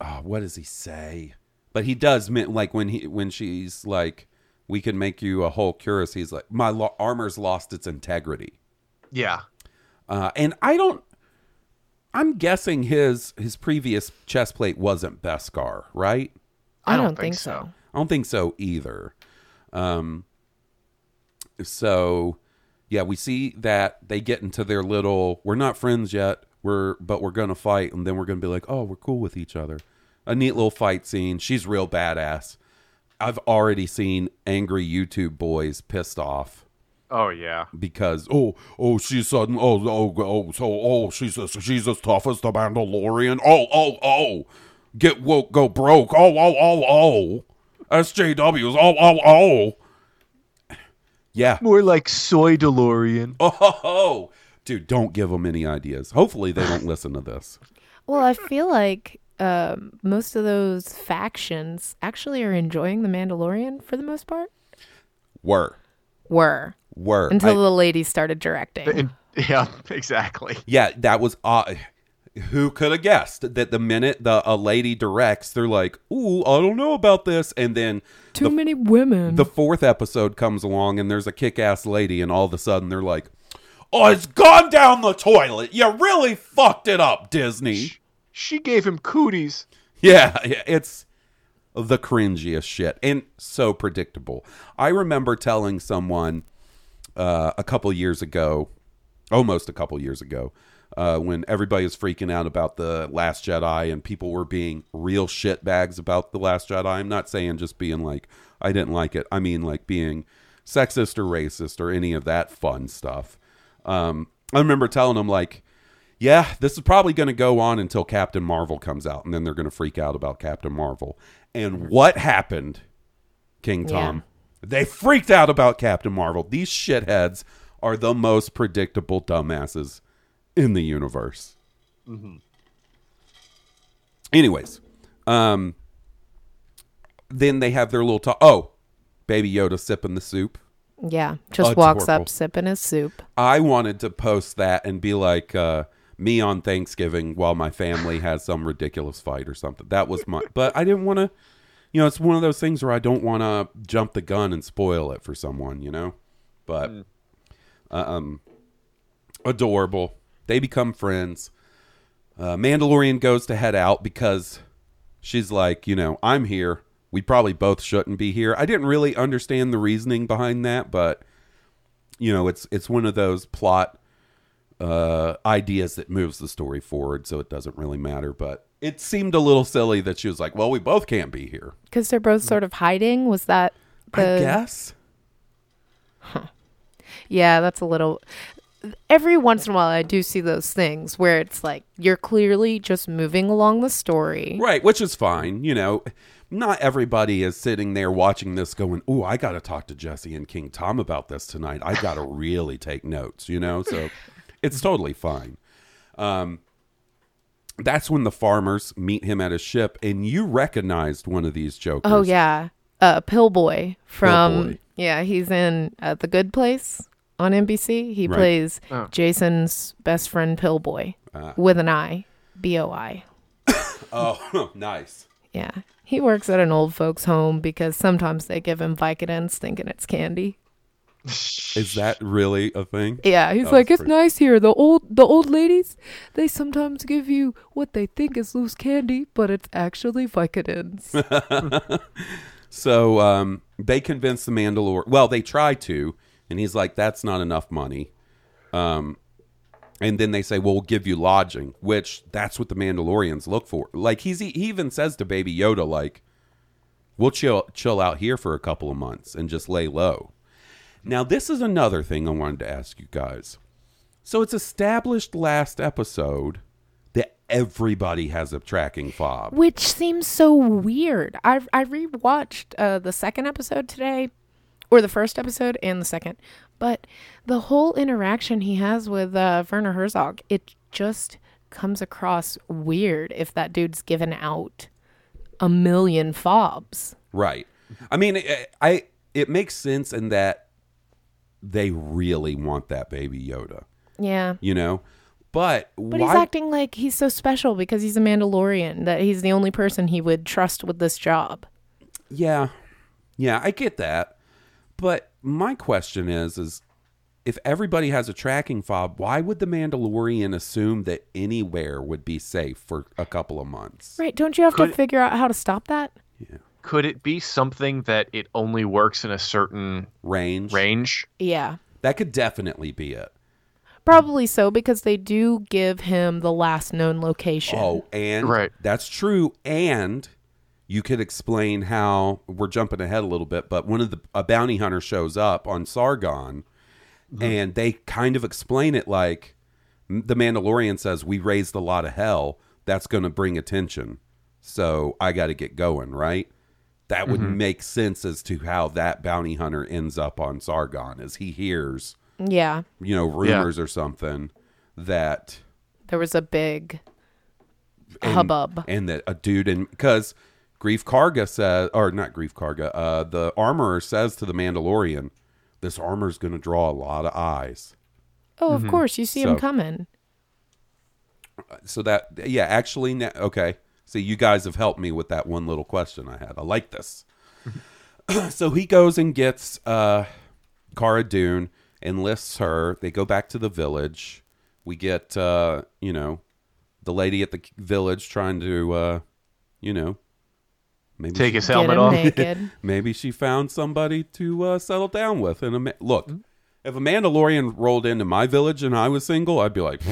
Oh, what does he say? But he does mean like when he when she's like, "We can make you a whole cuirass." He's like, "My lo- armor's lost its integrity." Yeah. Uh, and I don't. I'm guessing his his previous chest plate wasn't Beskar, right? I, don't, think, so. I don't think so either. Um. So, yeah, we see that they get into their little. We're not friends yet. We're but we're gonna fight, and then we're gonna be like, oh, we're cool with each other. A neat little fight scene. She's real badass. I've already seen angry YouTube boys pissed off Oh yeah. because oh oh she's sudden oh oh oh so oh she's as, she's as tough as the Mandalorian oh oh oh get woke go broke oh oh oh oh SJWs oh oh oh yeah More like soy DeLorean. oh ho, ho. dude don't give them any ideas hopefully they don't listen to this Well, I feel like um, most of those factions actually are enjoying the Mandalorian for the most part. were Were were until I- the ladies started directing. And- yeah, exactly. yeah that was uh, who could have guessed that the minute the a lady directs, they're like, "Ooh, I don't know about this," and then Too the, many women. the fourth episode comes along and there's a kick-ass lady, and all of a sudden they're like, "Oh, it's gone down the toilet. You really fucked it up, Disney." She gave him cooties. Yeah, yeah, it's the cringiest shit and so predictable. I remember telling someone uh, a couple years ago, almost a couple years ago, uh, when everybody was freaking out about the Last Jedi and people were being real shitbags about the Last Jedi. I'm not saying just being like I didn't like it. I mean like being sexist or racist or any of that fun stuff. Um, I remember telling them like yeah, this is probably going to go on until Captain Marvel comes out, and then they're going to freak out about Captain Marvel. And what happened, King Tom? They freaked out about Captain Marvel. These shitheads are the most predictable dumbasses in the universe. Anyways, um, then they have their little talk. Oh, Baby Yoda sipping the soup. yeah, just walks up sipping his soup. I wanted to post that and be like uh, me on Thanksgiving while my family has some ridiculous fight or something. That was my, but I didn't want to. You know, it's one of those things where I don't want to jump the gun and spoil it for someone. You know, but um, adorable. They become friends. Uh, Mandalorian goes to head out because she's like, you know, I'm here. We probably both shouldn't be here. I didn't really understand the reasoning behind that, but you know, it's it's one of those plot uh, ideas that moves the story forward, so it doesn't really matter. But it seemed a little silly that she was like, "Well, we both can't be here." Because they're both sort of hiding. Was that the. I guess. Yeah, that's a little. Every once in a while, I do see those things where it's like you're clearly just moving along the story. Right, which is fine. You know, not everybody is sitting there watching this going, "Ooh, I got to talk to Jesse and King Tom about this tonight. I got to really take notes." You know, so it's totally fine. Um, that's when the farmers meet him at his ship, and you recognized one of these jokers. Oh yeah, uh, Pillboi from Pillboi. yeah, he's in uh, the Good Place on NBC. He Right. plays Oh. Jason's best friend Pillboi Ah. with an I, B O I. Oh, nice. Yeah, he works at an old folks' home because sometimes they give him Vicodins thinking it's candy. Is that really a thing? Yeah, he's That like, it's pretty- nice here. The old the old ladies, they sometimes give you what they think is loose candy, but it's actually Vicodins. So um, they convince the Mandalore. Well, they try to, and he's like, "That's not enough money." Um, and then they say, "Well, we'll give you lodging," which that's what the Mandalorians look for. Like he's he even says to Baby Yoda, "Like, we'll chill chill out here for a couple of months and just lay low." Now, this is another thing I wanted to ask you guys. So it's established last episode that everybody has a tracking fob. Which seems so weird. I I rewatched uh, the second episode today, or the first episode and the second, but the whole interaction he has with uh, Werner Herzog, it just comes across weird. If that dude's given out a million fobs, Right. I mean, I, I it makes sense in that they really want that baby Yoda, yeah. you know. But, But why? he's acting like he's so special because he's a Mandalorian that he's the only person he would trust with this job. yeah, yeah, I get that. But my question is, is if everybody has a tracking fob, why would the Mandalorian assume that anywhere would be safe for a couple of months? Right? Don't you have to figure out how to stop that? Could it be something that it only works in a certain Range, range? Yeah. that could definitely be it. Probably so because they do give him the last known location. Oh, and Right. that's true. And you could explain how we're jumping ahead a little bit, but one of the a bounty hunter shows up on Sorgan, mm-hmm. and they kind of explain it like the Mandalorian says, "We raised a lot of hell. That's going to bring attention, so I got to get going." Right? That would make sense as to how that bounty hunter ends up on Sorgan, as he hears, Yeah. you know, rumors or something that There was a big and, hubbub. and that a dude in because Greef Karga says, or not Greef Karga, uh, the armorer says to the Mandalorian, "This armor's going to draw a lot of eyes." Oh, of course. You see him coming. So that yeah, actually, okay. So you guys have helped me with that one little question I had. I like this. so he goes and gets uh, Cara Dune, enlists her. They go back to the village. We get uh, you know the lady at the village trying to uh, you know maybe Take she- his helmet off. maybe she found somebody to uh, settle down with. And a ma- look, if a Mandalorian rolled into my village and I was single, I'd be like,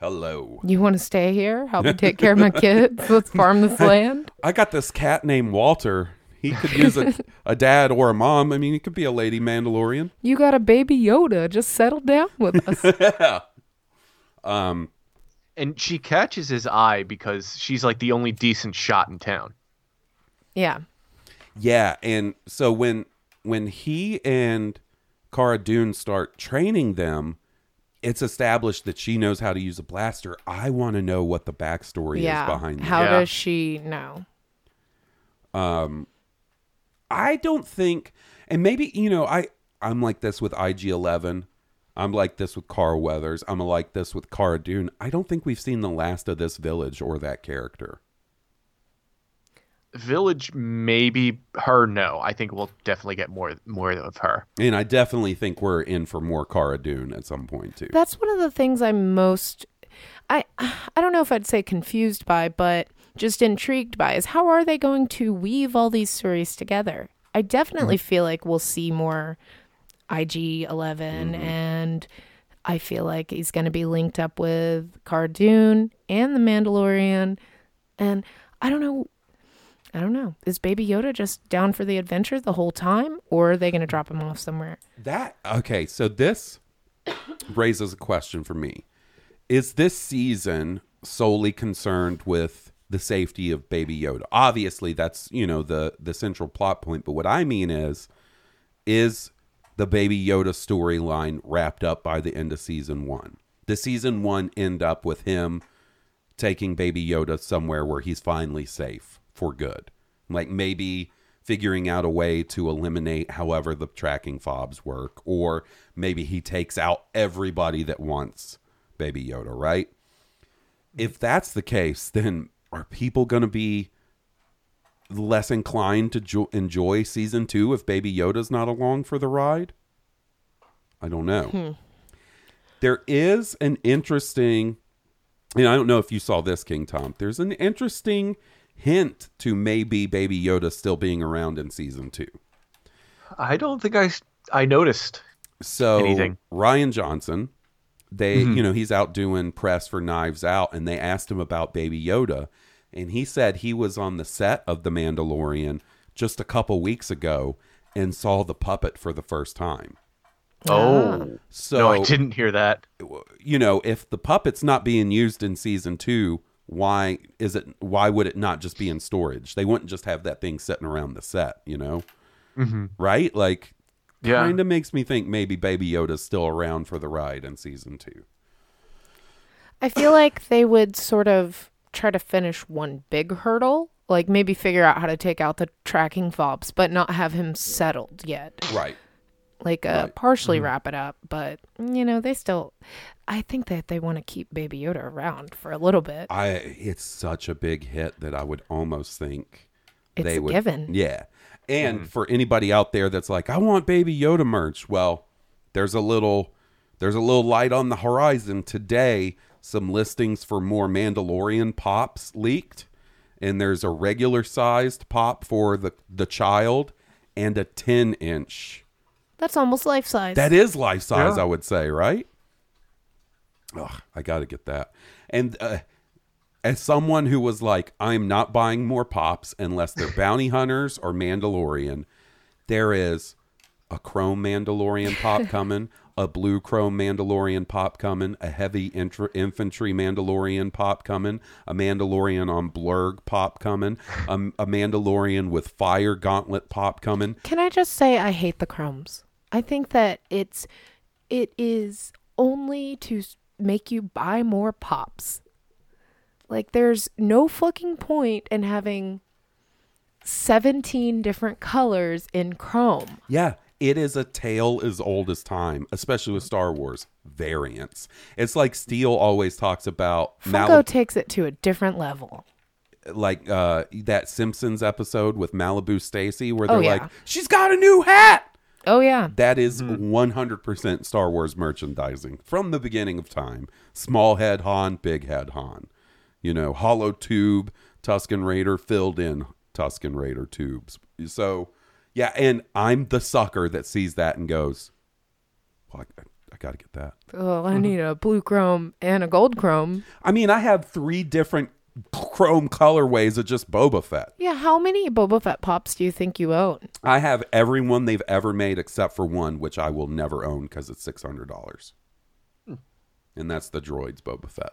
"Hello, You want to stay here? Help me take care of my kids? Let's farm this land. I got this cat named Walter. He could use a, a dad or a mom. I mean, he could be a lady Mandalorian." You got a baby Yoda. Just settle down with us. yeah. Um. And she catches his eye because she's like the only decent shot in town. Yeah. Yeah, and so when when he and Cara Dune start training them, it's established that she knows how to use a blaster. I want to know what the backstory yeah. is behind How that. Yeah. does she know? Um, I don't think, and maybe you know, I I'm like this with IG Eleven. I'm like this with Carl Weathers. I'm like this with Cara Dune. I don't think we've seen the last of this village or that character. Village, maybe her. No, I think we'll definitely get more more of her. And I definitely think we're in for more Cara Dune at some point too. That's one of the things I'm most I I don't know if I'd say confused by, but just intrigued by is how are they going to weave all these stories together? I definitely mm-hmm. feel like we'll see more IG 11 mm-hmm. and I feel like he's going to be linked up with Cara Dune and the Mandalorian and I don't know I don't know. Is Baby Yoda just down for the adventure the whole time or are they going to drop him off somewhere? That okay, so this raises a question for me. Is this season solely concerned with the safety of Baby Yoda? Obviously, that's, you know, the the central plot point, but what I mean is is the Baby Yoda storyline wrapped up by the end of season 1? Does season 1 end up with him taking Baby Yoda somewhere where he's finally safe for good? Like maybe figuring out a way to eliminate however the tracking fobs work, or maybe he takes out everybody that wants Baby Yoda, right? If that's the case, then are people going to be less inclined to jo- enjoy season two if Baby Yoda's not along for the ride? I don't know. Hmm. There is an interesting, and I don't know if you saw this, King Tom. There's an interesting hint to maybe Baby Yoda still being around in season two. I don't think I I noticed. So Anything. Rian Johnson, they mm-hmm. you know he's out doing press for Knives Out, and they asked him about Baby Yoda, and he said he was on the set of The Mandalorian just a couple weeks ago and saw the puppet for the first time. Oh, So no, I didn't hear that. you know, if the puppet's not being used in season two, why is it? Why would it not just be in storage? They wouldn't just have that thing sitting around the set, you know? Right? Like, Yeah. kind of makes me think maybe Baby Yoda's still around for the ride in season two. I feel like they would sort of try to finish one big hurdle, like maybe figure out how to take out the tracking fobs, but not have him settled yet. Right. Like uh, Right. Mm-hmm. partially wrap it up, but you know they still. I think that they want to keep Baby Yoda around for a little bit. I it's such a big hit that I would almost think It's they a would given. Yeah. And hmm. for anybody out there that's like, I want Baby Yoda merch, well, there's a little there's a little light on the horizon today. Some listings for more Mandalorian pops leaked, and there's a regular sized pop for the the child and a 10 inch. That's almost life size. That is life size, Yeah. I would say, right? Ugh, I got to get that. And uh, as someone who was like, I'm not buying more pops unless they're bounty hunters or Mandalorian, there is a chrome Mandalorian pop coming, a blue chrome Mandalorian pop coming, a heavy intra- infantry Mandalorian pop coming, a Mandalorian on blurrg pop coming, a, a Mandalorian with fire gauntlet pop coming. Can I just say I hate the crumbs? I think that it's it is only to make you buy more pops. Like there's no fucking point in having 17 different colors in chrome. Yeah, it is a tale as old as time, especially with Star Wars variants. It's like Steele always talks about Funko Malib- takes it to a different level. like uh that Simpsons episode with Malibu Stacy where Oh, they're yeah. like, "She's got a new hat." Oh yeah. That is mm. 100% Star Wars merchandising from the beginning of time. Small head Han, big head Han. You know, hollow tube, Tusken Raider filled in Tusken Raider tubes. So, yeah, and I'm the sucker that sees that and goes, well, I, I got to get that. Oh, I mm-hmm. need a blue chrome and a gold chrome. I mean, I have three different chrome colorways of just Boba Fett. Yeah, how many Boba Fett pops do you think you own? I have every one they've ever made except for one, which I will never own because it's six hundred dollars, hmm. and that's the Droids Boba Fett.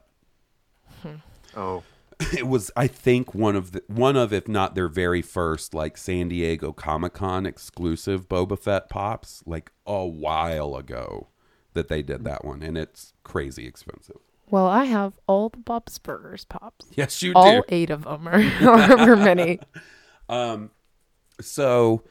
Hmm. Oh, It was, I think, one of the one of, if not their very first, like San Diego Comic Con exclusive Boba Fett pops, like a while ago, that they did that one, and it's crazy expensive. Well, I have all the Bob's Burgers pops. Yes, you do. all eight of them, or however many. Um, so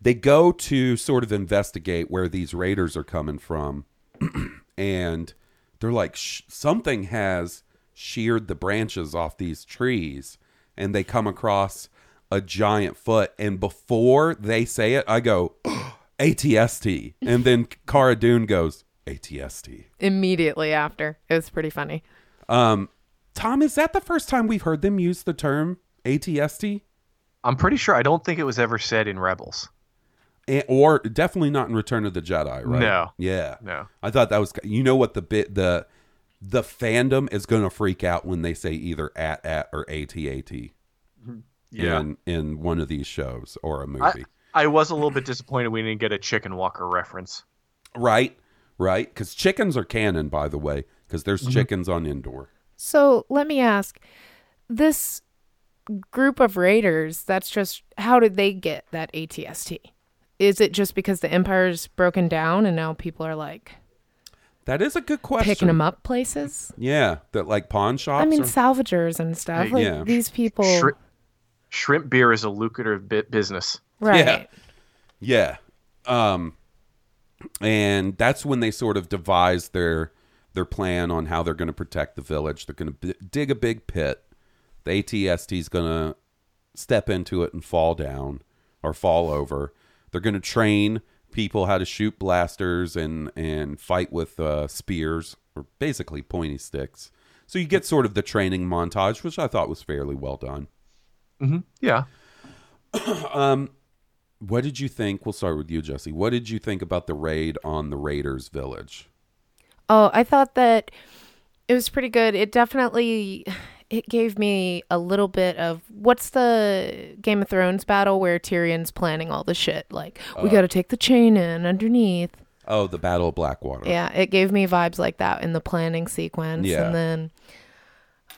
they go to sort of investigate where these raiders are coming from and they're like Sh- something has sheared the branches off these trees and they come across a giant foot and before they say it i go atst and then cara dune goes atst Immediately after, it was pretty funny. um tom is that the first time we've heard them use the term atst I'm pretty sure. I don't think it was ever said in Rebels. And, or definitely not in Return of the Jedi, right? No. Yeah. No. I thought that was you know what the bit the the fandom is going to freak out when they say either at at or at at in in one of these shows or a movie. I was a little bit disappointed we didn't get a Chicken Walker reference. right? Right? Cuz chickens are canon by the way cuz there's chickens on Endor. So let me ask this group of raiders, that's just how did they get that ATST? Is it just because the empire's broken down and now people are like That is a good question. picking them up places? Yeah, that like pawn shops I mean, or- salvagers and stuff. Hey, Like yeah. these people, Shri- shrimp beer is a lucrative bit business. right? Yeah. Um and that's when they sort of devise their their plan on how they're going to protect the village. They're going to b- dig a big pit. The ATST is going to step into it and fall down or fall over. They're going to train people how to shoot blasters and and fight with uh, spears or basically pointy sticks. So you get sort of the training montage, which I thought was fairly well done. Yeah. What did you think? We'll start with you, Jesse. What did you think about the raid on the Raiders village? Oh, I thought that it was pretty good. It definitely it gave me a little bit of what's the Game of Thrones battle where Tyrion's planning all the shit like we oh. got to take the chain in underneath. Oh, the Battle of Blackwater. Yeah, it gave me vibes like that in the planning sequence Yeah. and then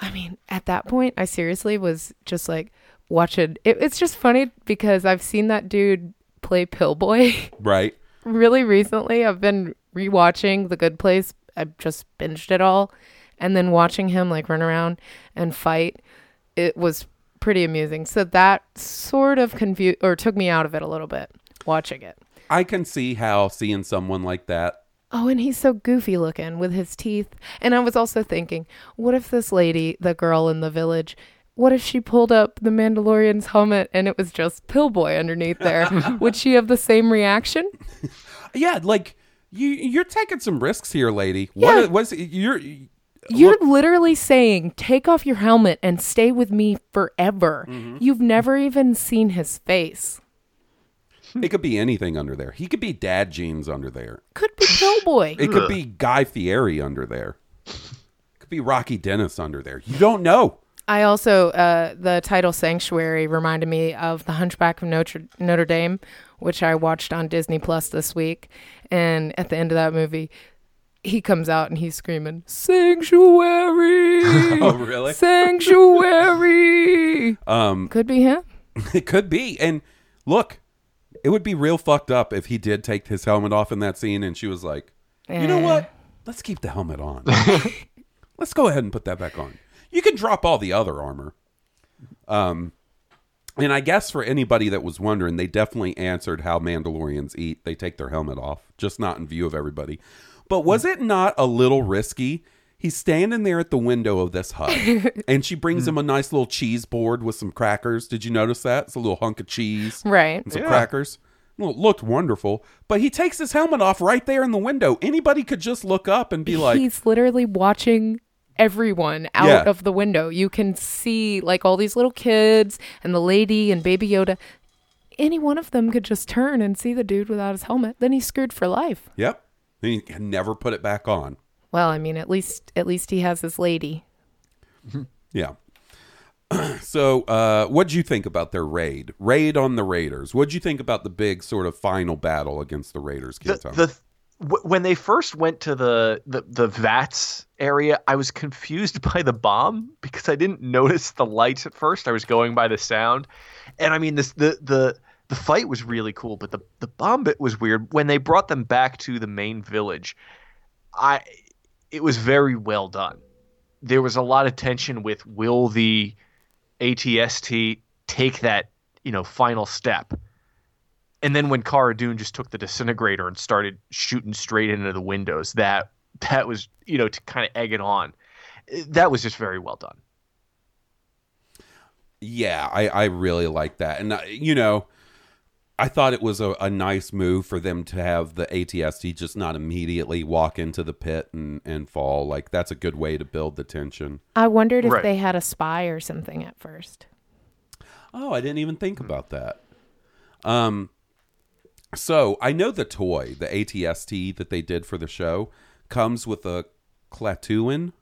I mean, at that point I seriously was just like watching it, it's just funny because I've seen that dude play Pillboi Right? really recently I've been rewatching The Good Place. I've just binged it all and then watching him like run around and fight it was pretty amusing. So that sort of confused or took me out of it a little bit watching it. I can see how seeing someone like that. Oh, and he's so goofy looking with his teeth. And I was also thinking, what if this lady, the girl in the village, what if she pulled up the Mandalorian's helmet and it was just Pillboi underneath there? Would she have the same reaction? Yeah, like you you're taking some risks here, lady. Yeah. What was you're You're literally saying, take off your helmet and stay with me forever. Mm-hmm. You've never even seen his face. it could be anything under there. He could be dad jeans under there. Could be Pillboy. It could be Guy Fieri under there. It could be Rocky Dennis under there. You don't know. I also, uh, the title Sanctuary reminded me of The Hunchback of Notre, Notre Dame, which I watched on Disney Plus this week. And at the end of that movie, he comes out and he's screaming, Sanctuary! Oh, really? Sanctuary! Um Could be him. it could be. And look, it would be real fucked up if he did take his helmet off in that scene and she was like, "You know Eh. what? Let's keep the helmet on. Let's go ahead and put that back on. You can drop all the other armor." Um And I guess for anybody that was wondering, they definitely answered how Mandalorians eat. They take their helmet off, just not in view of everybody. But was it not a little risky? He's standing there at the window of this hut, and she brings him a nice little cheese board with some crackers. Did you notice that? It's a little hunk of cheese Right. and some Yeah. crackers. Well, it looked wonderful, but he takes his helmet off right there in the window. Anybody could just look up and be like, He's literally watching everyone out Yeah. of the window. You can see like all these little kids and the lady and Baby Yoda. Any one of them could just turn and see the dude without his helmet. Then he's screwed for life. "Yep." And he can never put it back on. Well, I mean, at least at least he has his lady. Yeah. so, uh, what'd you think about their raid? Raid on the Raiders. What'd you think about the big sort of final battle against the Raiders? the, Kid the when they first went to the, the the vats area, I was confused by the bomb because I didn't notice the lights at first. I was going by the sound, and I mean this the the the fight was really cool, but the the bomb bit was weird. When they brought them back to the main village, I it was very well done. There was a lot of tension with will the ATST take that you know final step. And then when Cara Dune just took the disintegrator and started shooting straight into the windows, that that was you know to kind of egg it on. That was just very well done. Yeah, I, I really like that. And, uh, you know, I thought it was a, a nice move for them to have the ATST just not immediately walk into the pit and, and fall. Like, that's a good way to build the tension. I wondered if Right. they had a spy or something at first. Oh, I didn't even think about that. Um, so I know the toy, the ATST that they did for the show, comes with a Klatooinian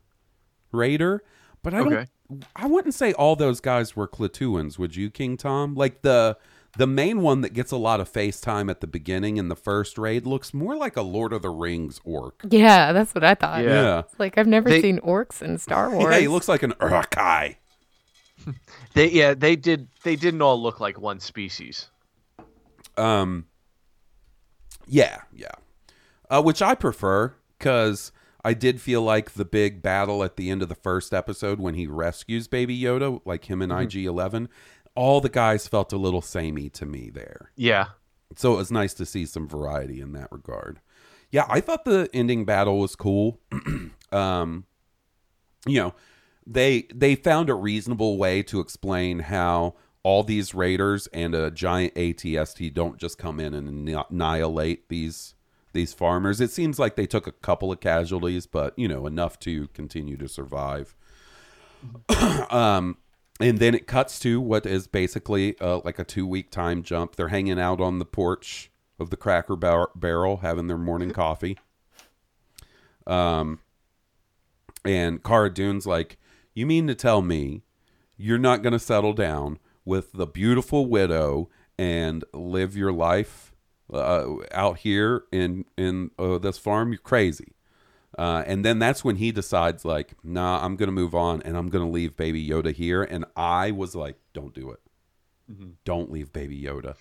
Raider, but I don't. I wouldn't say all those guys were Klatooinians, would you, King Tom? Like the the main one that gets a lot of FaceTime at the beginning in the first raid looks more like a Lord of the Rings orc. Yeah, that's what I thought. Yeah. Yeah, Like I've never They- seen orcs in Star Wars. yeah, he looks like an Uruk-hai. They yeah they did they didn't all look like one species. Um, yeah, yeah. Uh, which I prefer because I did feel like the big battle at the end of the first episode when he rescues Baby Yoda, like him and IG Eleven, all the guys felt a little samey to me there. Yeah, So it was nice to see some variety in that regard. Yeah, I thought the ending battle was cool. um, you know, they they found a reasonable way to explain how all these raiders and a giant ATST don't just come in and annihilate these these farmers. It seems like they took a couple of casualties, but you know, enough to continue to survive. um and then it cuts to what is basically uh, like a two week time jump. They're hanging out on the porch of the Cracker bar- Barrel, having their morning coffee. Um, and Cara Dune's like, "You mean to tell me you're not going to settle down with the beautiful widow and live your life uh, out here in in uh, this farm? You're crazy." Uh, and then that's when he decides, like, nah, I'm going to move on and I'm going to leave Baby Yoda here. And I was like, don't do it. Don't leave Baby Yoda.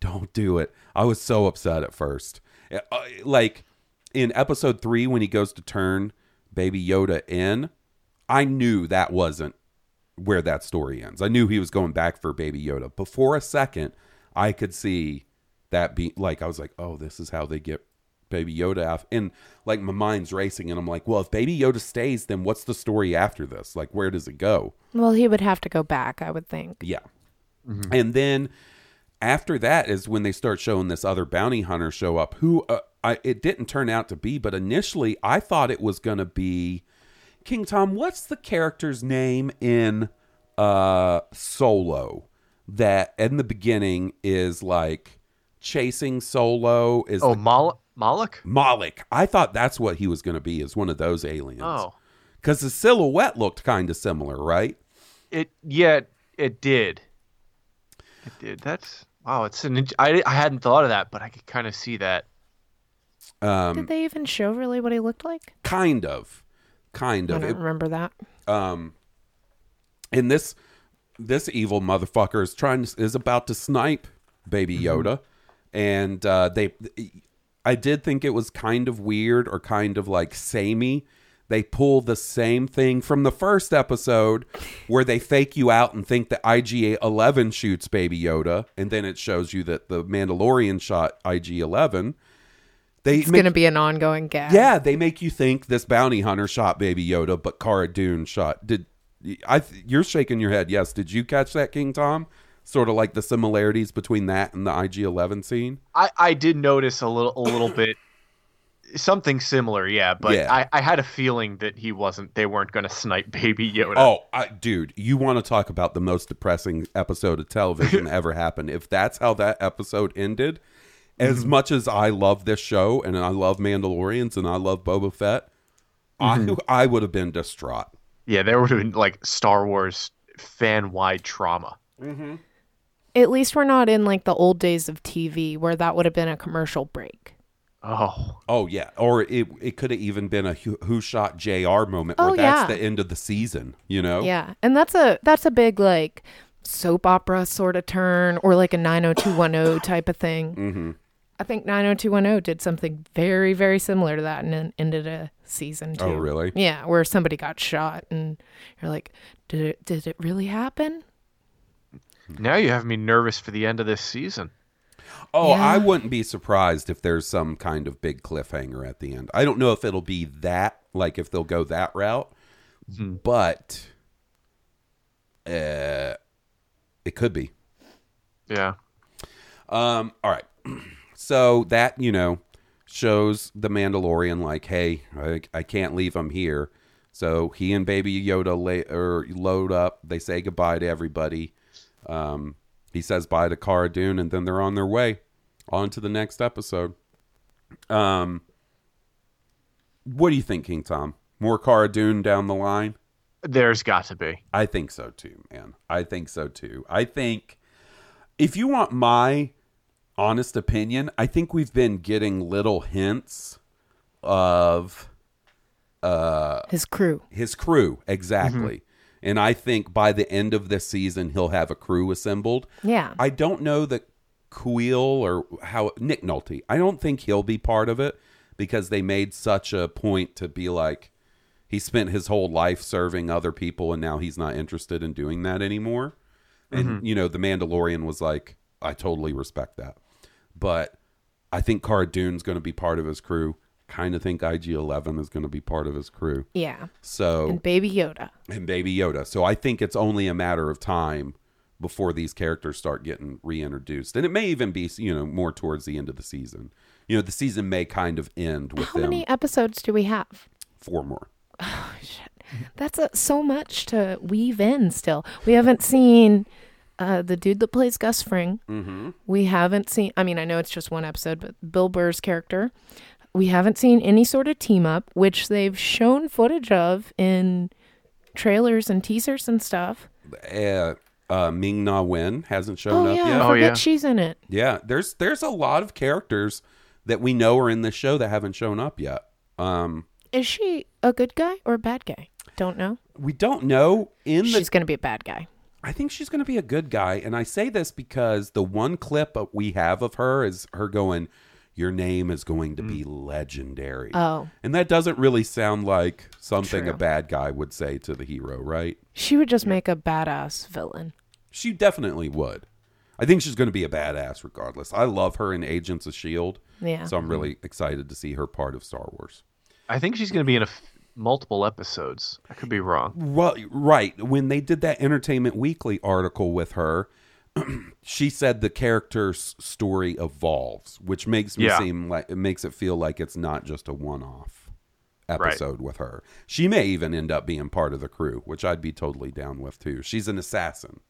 Don't do it. I was so upset at first. Uh, like in episode three, when he goes to turn Baby Yoda in, I knew that wasn't where that story ends. I knew he was going back for Baby Yoda. But for a second, I could see that be like, I was like, oh, this is how they get Baby Yoda out. And like my mind's racing, and I'm like, well, if Baby Yoda stays, then what's the story after this? Like, where does it go? Well, he would have to go back, I would think. Yeah. And then after that is when they start showing this other bounty hunter show up who uh, I, it didn't turn out to be, but initially I thought it was going to be King Tom. What's the character's name in uh, Solo that in the beginning is like chasing Solo? Is Oh, the- Mal- Moloch? Malik. I thought that's what he was going to be, is one of those aliens. Oh, Because the silhouette looked kind of similar, right? it yeah, it did. It did. That's wow. It's an. I I hadn't thought of that, but I could kind of see that. Um, Did they even show really what he looked like? kind of. Kind of. I don't It- remember that. um and this this evil motherfucker is trying to, is about to snipe baby yoda and uh they i did think it was kind of weird or kind of like samey they pull the same thing from the first episode where they fake you out and think that IG 11 shoots Baby Yoda, and then it shows you that the Mandalorian shot IG 11. They It's going to be an ongoing gag. yeah, they make you think this bounty hunter shot Baby Yoda, but Cara Dune shot. Did I? You're shaking your head. Yes. Did you catch that, King Tom? Sort of like the similarities between that and the IG Eleven scene. I, I did notice a little a little bit something similar, yeah, but Yeah. I, I had a feeling that he wasn't they weren't gonna snipe baby Yoda. Oh, I, dude, you want to talk about the most depressing episode of television ever happened? If that's how that episode ended, as mm-hmm. much as I love this show and I love Mandalorians and I love Boba Fett, I mm-hmm. I would have been distraught. Yeah, there would have been like Star Wars fan wide trauma. Mm-hmm. At least we're not in like the old days of TV where that would have been a commercial break. Oh. Oh yeah, or it it could have even been a who, who shot Jr. moment where Oh, that's yeah. the end of the season. You know? Yeah. And that's a that's a big like soap opera sort of turn or like a 90210 type of thing. Mm-hmm. I think 90210 did something very very similar to that and then ended a season too. Oh really? Yeah, where somebody got shot and you're like, did it did it really happen? Now you have me nervous for the end of this season. Oh, I wouldn't be surprised if there's some kind of big cliffhanger at the end. I don't know if it'll be that, like if they'll go that route, but uh, it could be. Yeah. Um, all right. So that, you know, shows the Mandalorian like, hey, I, I can't leave him here. So he and Baby Yoda lay, or load up. They say goodbye to everybody. Um, he says bye to Cara Dune, and then they're on their way on to the next episode. Um, what do you think, King Tom? More Cara Dune down the line? There's got to be. I think so too, man. I think so too. I think if you want my honest opinion, I think we've been getting little hints of uh, His crew. his crew exactly. Mm-hmm. And I think by the end of this season he'll have a crew assembled. Yeah. I don't know that Kuiil or how Nick Nolte. I don't think he'll be part of it because they made such a point to be like he spent his whole life serving other people and now he's not interested in doing that anymore. And mm-hmm. you know, the Mandalorian was like, I totally respect that. But I think Cara Dune's going to be part of his crew. Kind of think IG Eleven is going to be part of his crew. yeah. So And Baby Yoda. and Baby Yoda. So I think it's only a matter of time before these characters start getting reintroduced, and it may even be you know more towards the end of the season. You know, the season may kind of end with How them many episodes do we have? four more. Oh shit, that's a, so much to weave in still. We haven't seen uh, the dude that plays Gus Fring. Mm-hmm. We haven't seen, I mean, I know it's just one episode, but Bill Burr's character. We haven't seen any sort of team up, which they've shown footage of in trailers and teasers and stuff. Uh, uh, Ming Na Wen hasn't shown Oh, up yeah. yet. I Oh, forget yeah. she's in it. Yeah, there's there's a lot of characters that we know are in the show that haven't shown up yet. Um, Is she a good guy or a bad guy? Don't know. we don't know in the She's going to be a bad guy. I think she's going to be a good guy. And I say this because the one clip we have of her is her going, Your name is going to be mm. legendary. Oh. And that doesn't really sound like something a bad guy would say to the hero, right? She would just make a badass villain. She definitely would. I think she's going to be a badass regardless. I love her in Agents of S.H.I.E.L.D. Yeah. So I'm really excited to see her part of Star Wars. I think she's going to be in a f- multiple episodes. I could be wrong. Well, right. When they did that Entertainment Weekly article with her, she said the character's story evolves, which makes me Yeah. seem like it makes it feel like it's not just a one-off episode with her. She may even end up being part of the crew, which I'd be totally down with too. She's an assassin.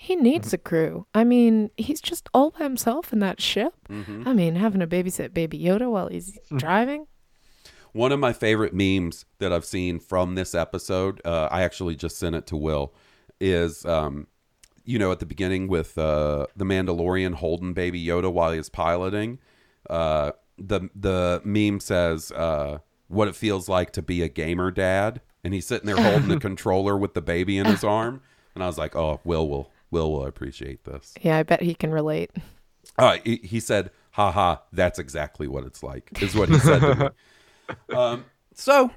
He needs a crew. I mean, he's just all by himself in that ship. Mm-hmm. I mean, having to babysit Baby Yoda while he's driving. One of my favorite memes that I've seen from this episode, uh, I actually just sent it to Will, is um, you know at the beginning with uh, the Mandalorian holding Baby Yoda while he's piloting. Uh, the the meme says uh, what it feels like to be a gamer dad, and he's sitting there holding the controller with the baby in his arm, and I was like, oh, Will will Will will appreciate this. Yeah, I bet he can relate. Uh, he, he said, haha, that's exactly what it's like, is what he said to me. Um, so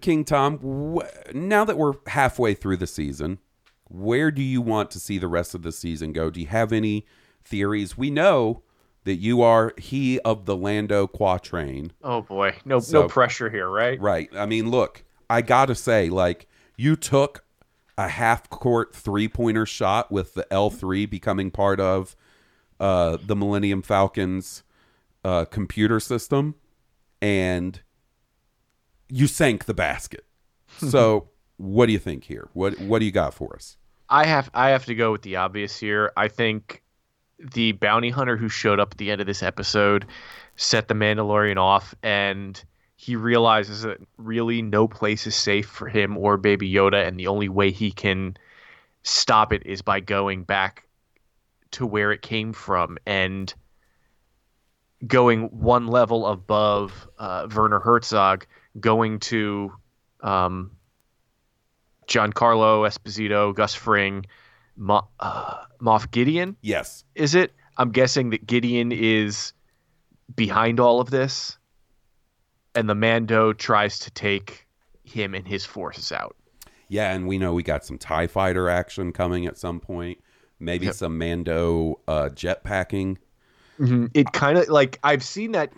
King Tom, wh- now that we're halfway through the season, where do you want to see the rest of the season go? Do you have any theories? We know that you are he of the Lando quatrain. Oh boy, no So- no pressure here, right? Right. I mean, look, I got to say, like, you took a half court three pointer shot with the L3 becoming part of uh, the Millennium Falcon's uh, computer system, and you sank the basket. So, what do you think here? What What do you got for us? I have I have to go with the obvious here. I think the bounty hunter who showed up at the end of this episode set the Mandalorian off and he realizes that really no place is safe for him or baby Yoda and the only way he can stop it is by going back to where it came from and going one level above uh, Werner Herzog going to um, Giancarlo Esposito, Gus Fring, Mo- uh, Moff Gideon. Yes. Is it? I'm guessing that Gideon is behind all of this, and the Mando tries to take him and his forces out. Yeah, and we know we got some TIE fighter action coming at some point. Maybe Yep. some Mando uh, jetpacking. It kind of like I've seen that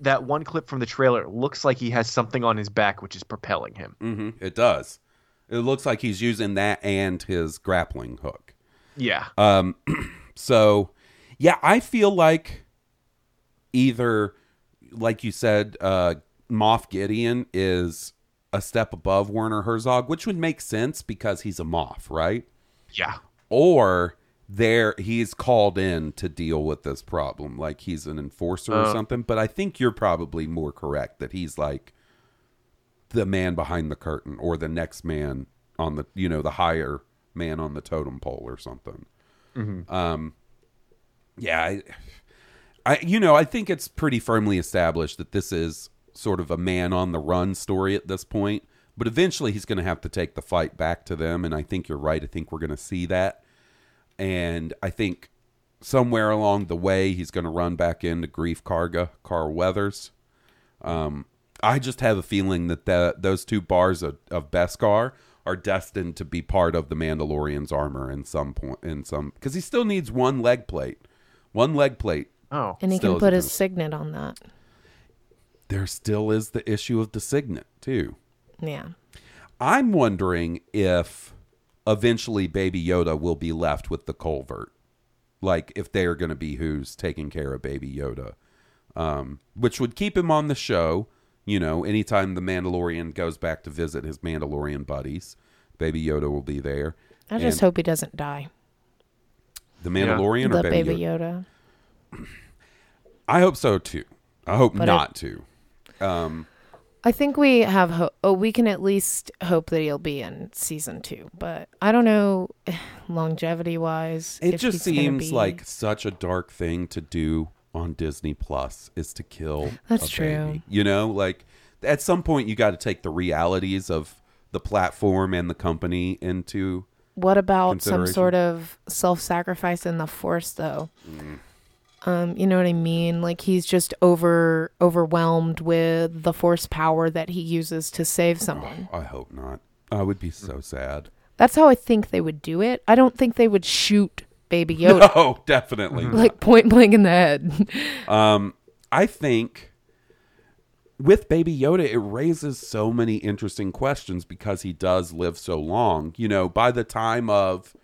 that one clip from the trailer. Looks like he has something on his back which is propelling him. hmm It does. It looks like he's using that and his grappling hook. Yeah. Um, so yeah, I feel like either, like you said, uh, Moff Gideon is a step above Werner Herzog, which would make sense because he's a Moff, right? yeah. Or there he's called in to deal with this problem, like he's an enforcer or Uh. something. But I think you're probably more correct that he's like the man behind the curtain or the next man on the you know the higher man on the totem pole or something. Um, yeah, I, I you know I think it's pretty firmly established that this is sort of a man on the run story at this point. But eventually he's going to have to take the fight back to them, and I think you're right. I think we're going to see that, and I think somewhere along the way he's going to run back into Greef Karga, Carl Weathers. Um, I just have a feeling that the, those two bars of, of Beskar are destined to be part of the Mandalorian's armor in some point. In some because he still needs one leg plate, one leg plate. Oh. And he can put his isn't. signet on that. There still is the issue of the signet too. Yeah. I'm wondering if eventually Baby Yoda will be left with the covert. Like if they are going to be who's taking care of Baby Yoda. Um, which would keep him on the show, you know, anytime the Mandalorian goes back to visit his Mandalorian buddies, Baby Yoda will be there. I just hope he doesn't die. the Mandalorian the or Baby, baby Yoda? Yoda. I hope so too. I hope But not to. Um, I think we have ho- oh, we can at least hope that he'll be in season two, but I don't know longevity wise. It just seems like such a dark thing to do on Disney Plus is to kill That's a true. baby. You know, like at some point you got to take the realities of the platform and the company into what about some sort of self sacrifice in the force though? Mm. Um, you know what I mean? Like he's just over overwhelmed with the force power that he uses to save someone. I hope not. I would be so sad. That's how I think they would do it. I don't think they would shoot Baby Yoda Oh, definitely. like point blank in the head. Um, I think with Baby Yoda, it raises so many interesting questions because he does live so long. You know, by the time of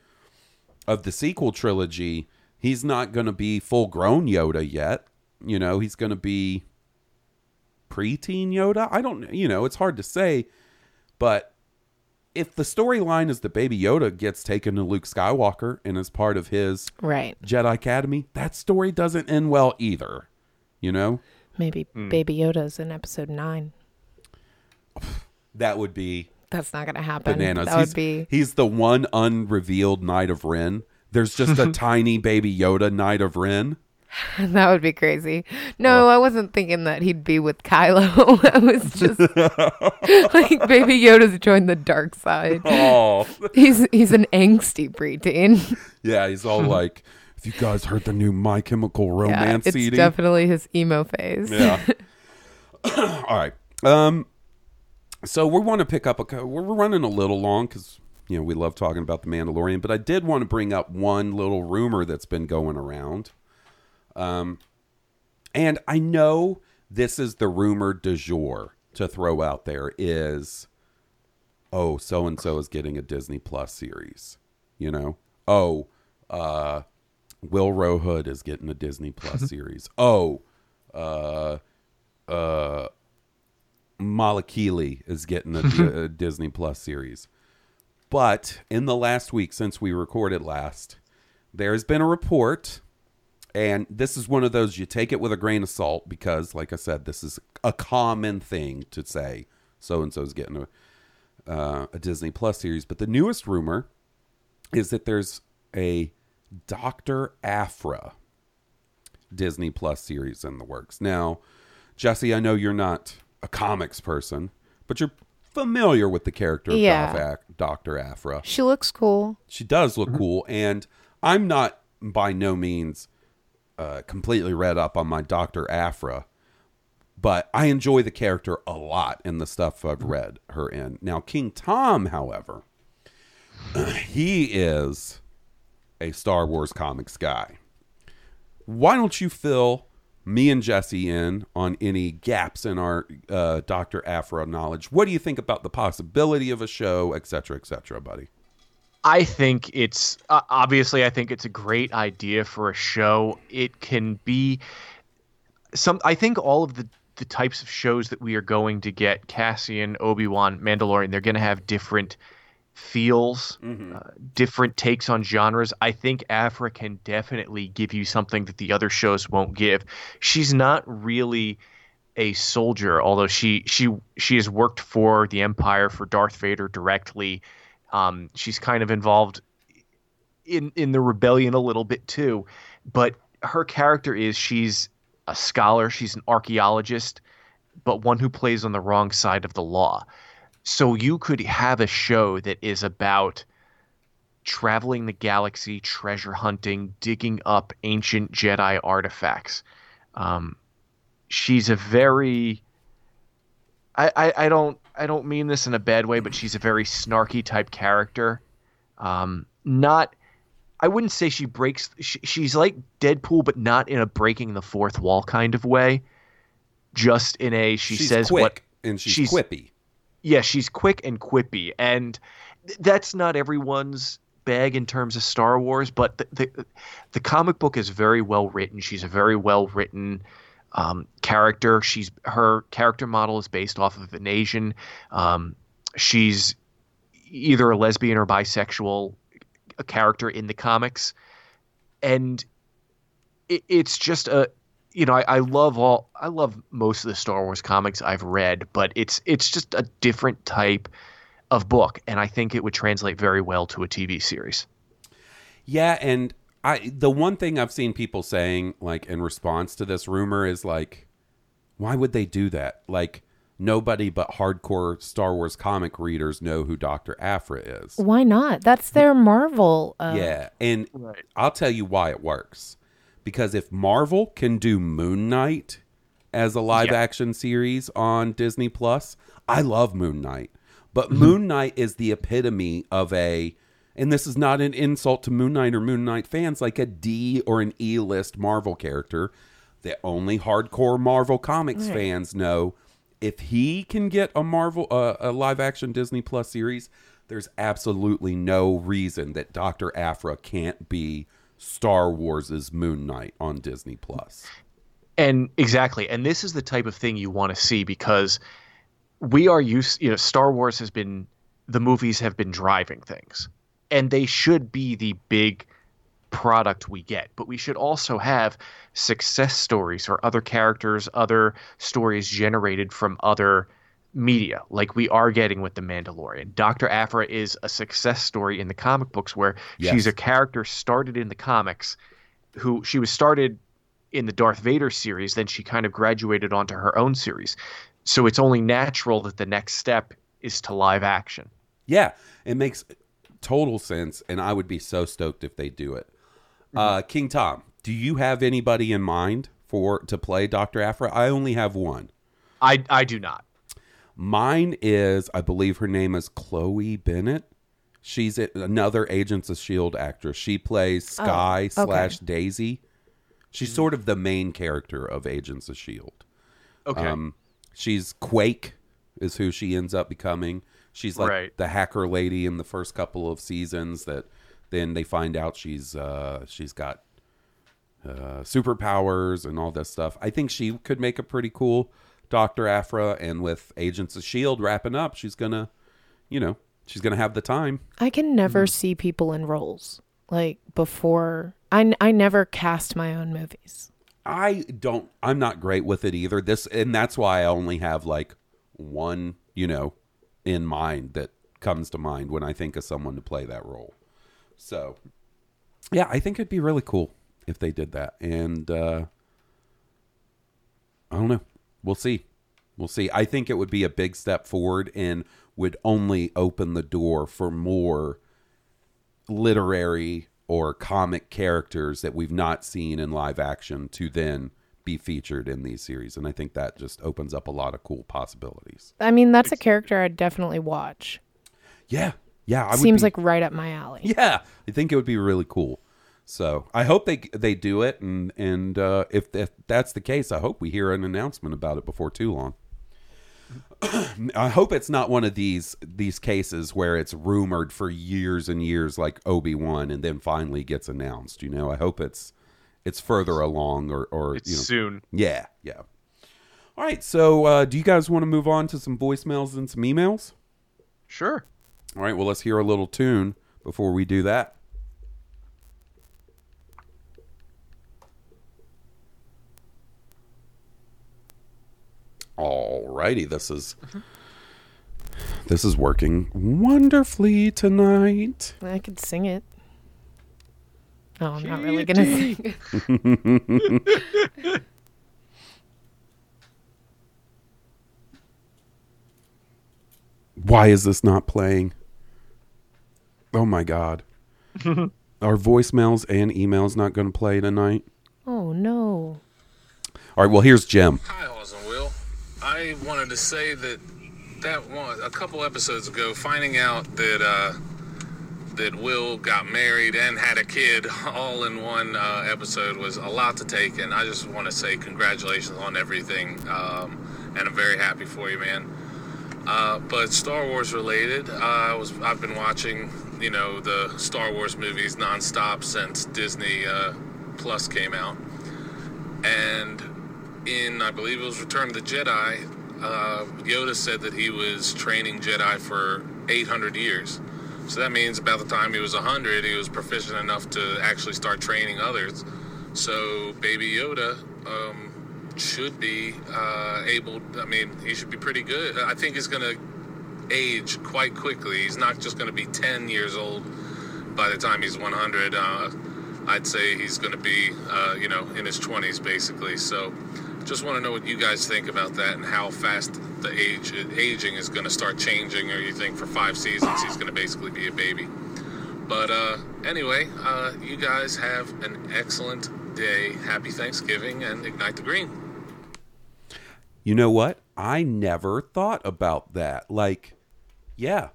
of the sequel trilogy, he's not going to be full grown Yoda yet. You know, he's going to be preteen Yoda. I don't, you know, it's hard to say, but if the storyline is that Baby Yoda gets taken to Luke Skywalker and is part of his right. Jedi Academy, that story doesn't end well either. You know, Maybe Hmm. Baby Yoda's in episode nine. that would be That's not gonna happen. bananas. That he's, would be he's the one unrevealed Knight of Ren. There's just a tiny baby Yoda Knight of Ren. that would be crazy. No, I wasn't thinking that he'd be with Kylo. I was just like Baby Yoda's joined the dark side. Oh, He's he's an angsty preteen. yeah, he's all like, "Have you guys heard the new My Chemical yeah, Romance it's CD?" definitely his emo phase. Yeah. All right. Um so we want to pick up a. co- We're running a little long because you know we love talking about the Mandalorian, but I did want to bring up one little rumor that's been going around. Um, and I know this is the rumor du jour to throw out there is, oh, so and so is getting a Disney Plus series. You know, oh, uh, Will Hood is getting a Disney Plus series. Oh, uh, uh, Malakili is getting a, a Disney Plus series. But in the last week since we recorded last, there's been a report, and this is one of those you take it with a grain of salt because, like I said, this is a common thing to say. So and so is getting a uh, a Disney Plus series. But the newest rumor is that there's a Doctor Aphra Disney Plus series in the works. Now, Jesse, I know you're not a comics person, but you're familiar with the character of Yeah. Dr. Aphra. She looks cool. She does look cool, and I'm not by no means uh, completely read up on my Dr. Aphra, but I enjoy the character a lot in the stuff I've read her in. Now, King Tom, however, he is a Star Wars comics guy. Why don't you fill me and Jesse in on any gaps in our uh, Dr. Aphra knowledge? What do you think about the possibility of a show, et cetera, et cetera, buddy? I think it's uh, obviously I think it's a great idea for a show. It can be some I think all of the the types of shows that we are going to get Cassian, Obi-Wan, Mandalorian, they're going to have different feels, uh, different takes on genres. I think Aphra can definitely give you something that the other shows won't give. She's not really a soldier, although she she she has worked for the Empire for Darth Vader directly. Um, she's kind of involved in in the rebellion a little bit too, but her character is she's a scholar, she's an archaeologist, but one who plays on the wrong side of the law. So you could have a show that is about traveling the galaxy, treasure hunting, digging up ancient Jedi artifacts. Um, she's a very I, I, I don't I don't mean this in a bad way, but she's a very snarky type character. Um, not I wouldn't say she breaks. She, she's like Deadpool, but not in a breaking the fourth wall kind of way. Just in a she she's says quick what and she's, she's- quippy. Yeah, she's quick and quippy, and th- that's not everyone's bag in terms of Star Wars. But the the, the comic book is very well written. She's a very well written um, character. She's her character model is based off of an Asian. Um, she's either a lesbian or bisexual a character in the comics, and it, it's just a you know, I, I love all I love most of the Star Wars comics I've read, but it's it's just a different type of book, and I think it would translate very well to a TV series. Yeah, and I the one thing I've seen people saying like in response to this rumor is like why would they do that? Like nobody but hardcore Star Wars comic readers know who Dr. Aphra is. Why not? That's their Marvel. Uh, Yeah, and I'll tell you why it works. Because if Marvel can do Moon Knight as a live Yeah. action series on Disney Plus, I love Moon Knight. But Moon Knight is the epitome of a and this is not an insult to Moon Knight or Moon Knight fans, like a D or an E list Marvel character that only hardcore Marvel comics fans know. If he can get a Marvel uh, a live action Disney Plus series, there's absolutely no reason that Dr. Aphra can't be Star Wars' is Moon Knight on Disney Plus. And exactly, and this is the type of thing you want to see because we are used. You know, Star Wars has been the movies have been driving things, and they should be the big product we get. But we should also have success stories or other characters, other stories generated from other media, like we are getting with the Mandalorian. Doctor Aphra is a success story in the comic books where Yes. she's a character started in the comics, who she was started in the Darth Vader series, then she kind of graduated onto her own series. So it's only natural that the next step is to live action. Yeah, it makes total sense, and I would be so stoked if they do it. Uh, King Tom, do you have anybody in mind for to play Dr. Aphra? I only have one. I I do not. Mine is, I believe her name is Chloe Bennet. She's another Agents of Shield actress. She plays Skye slash Daisy. She's sort of the main character of Agents of Shield. Okay. Um, she's Quake, is who she ends up becoming. She's like Right. the hacker lady in the first couple of seasons. That then they find out she's uh, she's got uh, superpowers and all this stuff. I think she could make a pretty cool Doctor Aphra, and with Agents of Shield wrapping up, she's gonna, you know, she's gonna have the time. I can never see people in roles like before. I, n- I never cast my own movies. I don't. I'm not great with it either. This and that's why I only have like one, you know, in mind that comes to mind when I think of someone to play that role. So, yeah, I think it'd be really cool if they did that. And uh I don't know. We'll see. We'll see. I think it would be a big step forward and would only open the door for more literary or comic characters that we've not seen in live action to then be featured in these series. And I think that just opens up a lot of cool possibilities. I mean, that's a character I'd definitely watch. Yeah. Yeah. I would Seems be- like right up my alley. Yeah, I think it would be really cool. So I hope they they do it, and and uh, if, if that's the case, I hope we hear an announcement about it before too long. I hope it's not one of these these cases where it's rumored for years and years, like Obi Wan, and then finally gets announced. You know, I hope it's it's further along, or or it's you know, soon. yeah, yeah. All right, so uh, do you guys want to move on to some voicemails and some emails? Sure. All right, well, let's hear a little tune before we do that. All righty, this is this is working wonderfully tonight. I could sing it. Oh, I'm not really gonna sing. Why is this not playing? Oh my god. Are voicemails and emails not going to play tonight? Oh no. All right, well, here's Jim. Hi, Oz and Will. I wanted to say that that one a couple episodes ago, finding out that uh, that Will got married and had a kid all in one uh, episode was a lot to take, and I just want to say congratulations on everything, um, and I'm very happy for you, man. Uh, but Star Wars related, uh, I was I've been watching, you know, the Star Wars movies nonstop since Disney uh, Plus came out, and in I believe it was Return of the Jedi, uh, Yoda said that he was training Jedi for 800 years. So that means about the time he was 100, he was proficient enough to actually start training others. So Baby Yoda um, should be uh, able. I mean, he should be pretty good. I think he's going to age quite quickly. He's not just going to be 10 years old by the time he's 100. Uh, I'd say he's going to be, uh, you know, in his 20s basically. So, just want to know what you guys think about that and how fast the age aging is going to start changing, or you think for five seasons he's going to basically be a baby. But uh, anyway, uh, you guys have an excellent day. Happy Thanksgiving and ignite the green. You know what? I never thought about that. Like, yeah,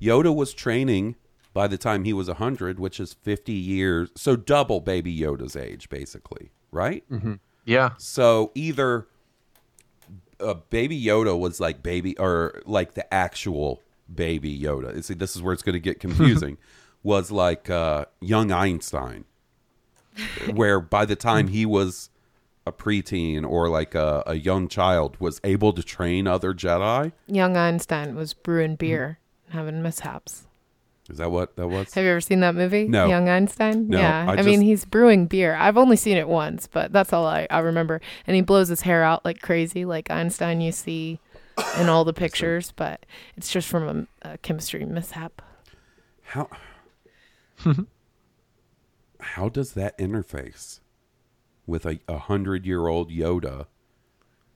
Yoda was training by the time he was 100, which is 50 years. So double baby Yoda's age, basically, right? Yeah. So either uh, baby Yoda was like baby, or like the actual baby Yoda. See, this is where it's going to get confusing. was like uh, young Einstein, where by the time he was a preteen or like a, a young child, was able to train other Jedi. Young Einstein was Mm-hmm. brewing beer, and having mishaps. Is that what that was? Have you ever seen that movie? No. Young Einstein? No, yeah. I I, mean, he's brewing beer. I've only seen it once, but that's all I, I remember. And he blows his hair out like crazy, like Einstein you see in all the pictures, but it's just from a, a chemistry mishap. How how does that interface with a, a hundred year old Yoda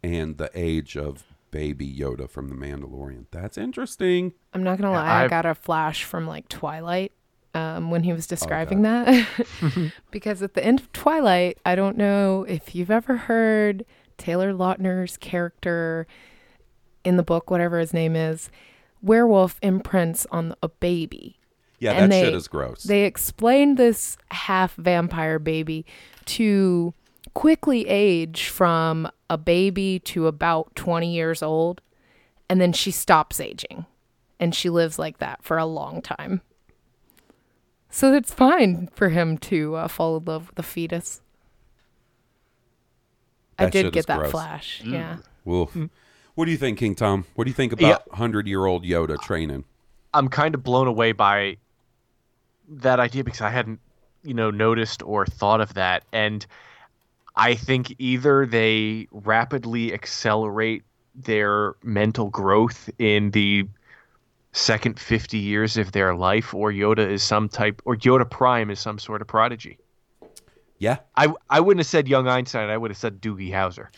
and the age of baby Yoda from the Mandalorian? That's interesting. I'm not gonna lie, I I've- got a flash from like Twilight um, when he was describing that, because at the end of Twilight, I don't know if you've ever heard Taylor Lautner's character in the book, whatever his name is, werewolf imprints on a baby. Yeah, And that they- shit is gross. They explained this half vampire baby to quickly age from a baby to about 20 years old. And then she stops aging. And she lives like that for a long time. So it's fine for him to uh, fall in love with a fetus. I That shit did get that gross. flash. Yeah. Wolf. What do you think, King Tom? What do you think about hundred-year-old Yoda training? I'm kind of blown away by that idea because I hadn't, you know, noticed or thought of that. And I think either they rapidly accelerate their mental growth in the second 50 years of their life, or Yoda is some type, or Yoda Prime is some sort of prodigy. Yeah, I, I wouldn't have said young Einstein. I would have said Doogie Howser.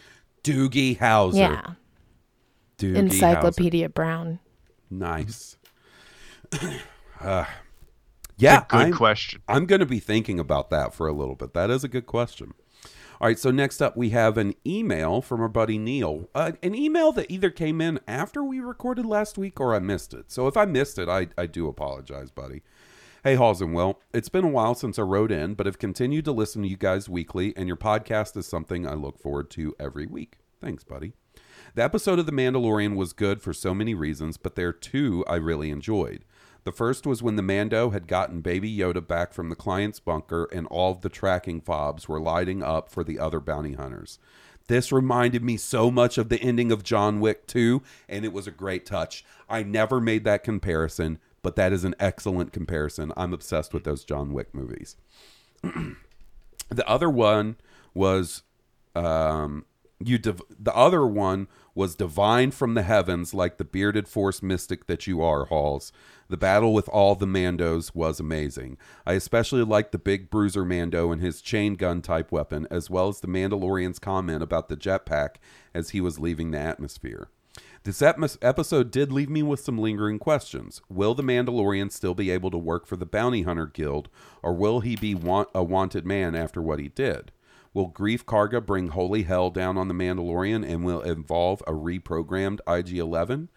Doogie Howser. Yeah. Doogie Encyclopedia Brown. Nice. uh, yeah, Good I'm, question. I'm going to be thinking about that for a little bit. That is a good question. All right, so next up we have an email from our buddy Neil. Uh, an email that either came in after we recorded last week or I missed it. So if I missed it, I, I do apologize, buddy. Hey, Halls and Will. It's been a while since I wrote in, but have continued to listen to you guys weekly, and your podcast is something I look forward to every week. Thanks, buddy. The episode of The Mandalorian was good for so many reasons, but there are two I really enjoyed. The first was when the Mando had gotten Baby Yoda back from the client's bunker and all of the tracking fobs were lighting up for the other bounty hunters. This reminded me so much of the ending of John Wick 2, and it was a great touch. I never made that comparison, but that is an excellent comparison. I'm obsessed with those John Wick movies. the other one was um you div- the other one was divine from the heavens like the bearded force mystic that you are halls the battle with all the mandos was amazing i especially liked the big bruiser mando and his chain gun type weapon as well as the mandalorian's comment about the jetpack as he was leaving the atmosphere this ep- episode did leave me with some lingering questions. Will the Mandalorian still be able to work for the Bounty Hunter Guild, or will he be a wanted man after what he did? Will Greef Karga bring holy hell down on the Mandalorian and will involve a reprogrammed IG 11?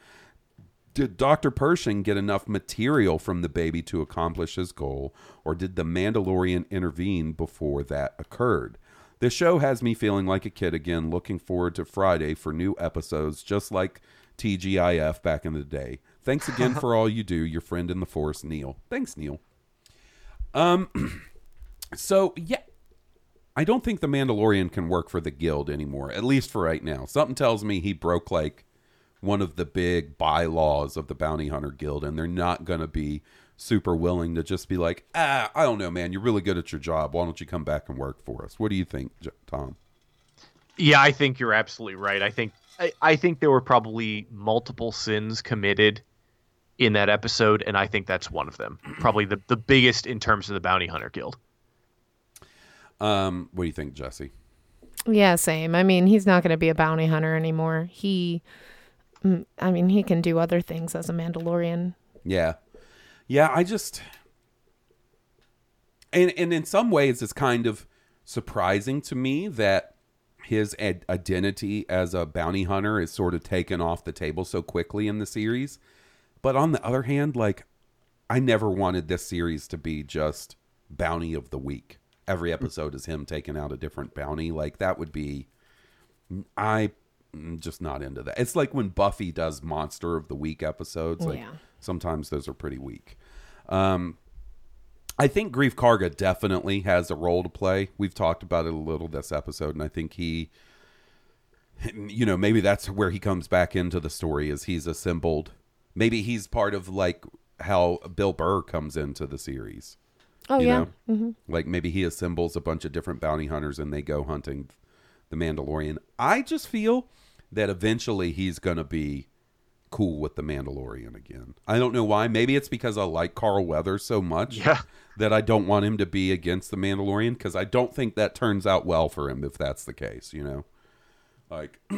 Did Dr. Pershing get enough material from the baby to accomplish his goal, or did the Mandalorian intervene before that occurred? The show has me feeling like a kid again, looking forward to Friday for new episodes, just like TGIF back in the day. Thanks again for all you do, your friend in the force, Neil. Thanks, Neil. Um, so yeah, I don't think the Mandalorian can work for the Guild anymore, at least for right now. Something tells me he broke like one of the big bylaws of the Bounty Hunter Guild, and they're not going to be super willing to just be like, ah, I don't know, man, you're really good at your job. Why don't you come back and work for us? What do you think, Tom? Yeah, I think you're absolutely right. I think I, I think there were probably multiple sins committed in that episode, and I think that's one of them. Probably the, the biggest in terms of the Bounty Hunter Guild. Um, what do you think, Jesse? Yeah, same. I mean, he's not going to be a bounty hunter anymore. He, mm, I mean, he can do other things as a Mandalorian. Yeah. Yeah, I just and and in some ways it's kind of surprising to me that his ad- identity as a bounty hunter is sort of taken off the table so quickly in the series. But on the other hand, like I never wanted this series to be just bounty of the week. Every episode is him taking out a different bounty. Like that would be I am just not into that. It's like when Buffy does monster of the week episodes. Like Yeah. sometimes those are pretty weak. Um I think Greef Karga definitely has a role to play. We've talked about it a little this episode, and I think he, you know, maybe that's where he comes back into the story. Is he's assembled? Maybe he's part of like how Bill Burr comes into the series. Oh you yeah. know? Like maybe he assembles a bunch of different bounty hunters and they go hunting the Mandalorian. I just feel that eventually he's going to be cool with the Mandalorian again. I don't know why. Maybe it's because I like Carl Weathers so much Yeah. that I don't want him to be against the Mandalorian because I don't think that turns out well for him if that's the case, you know? Like,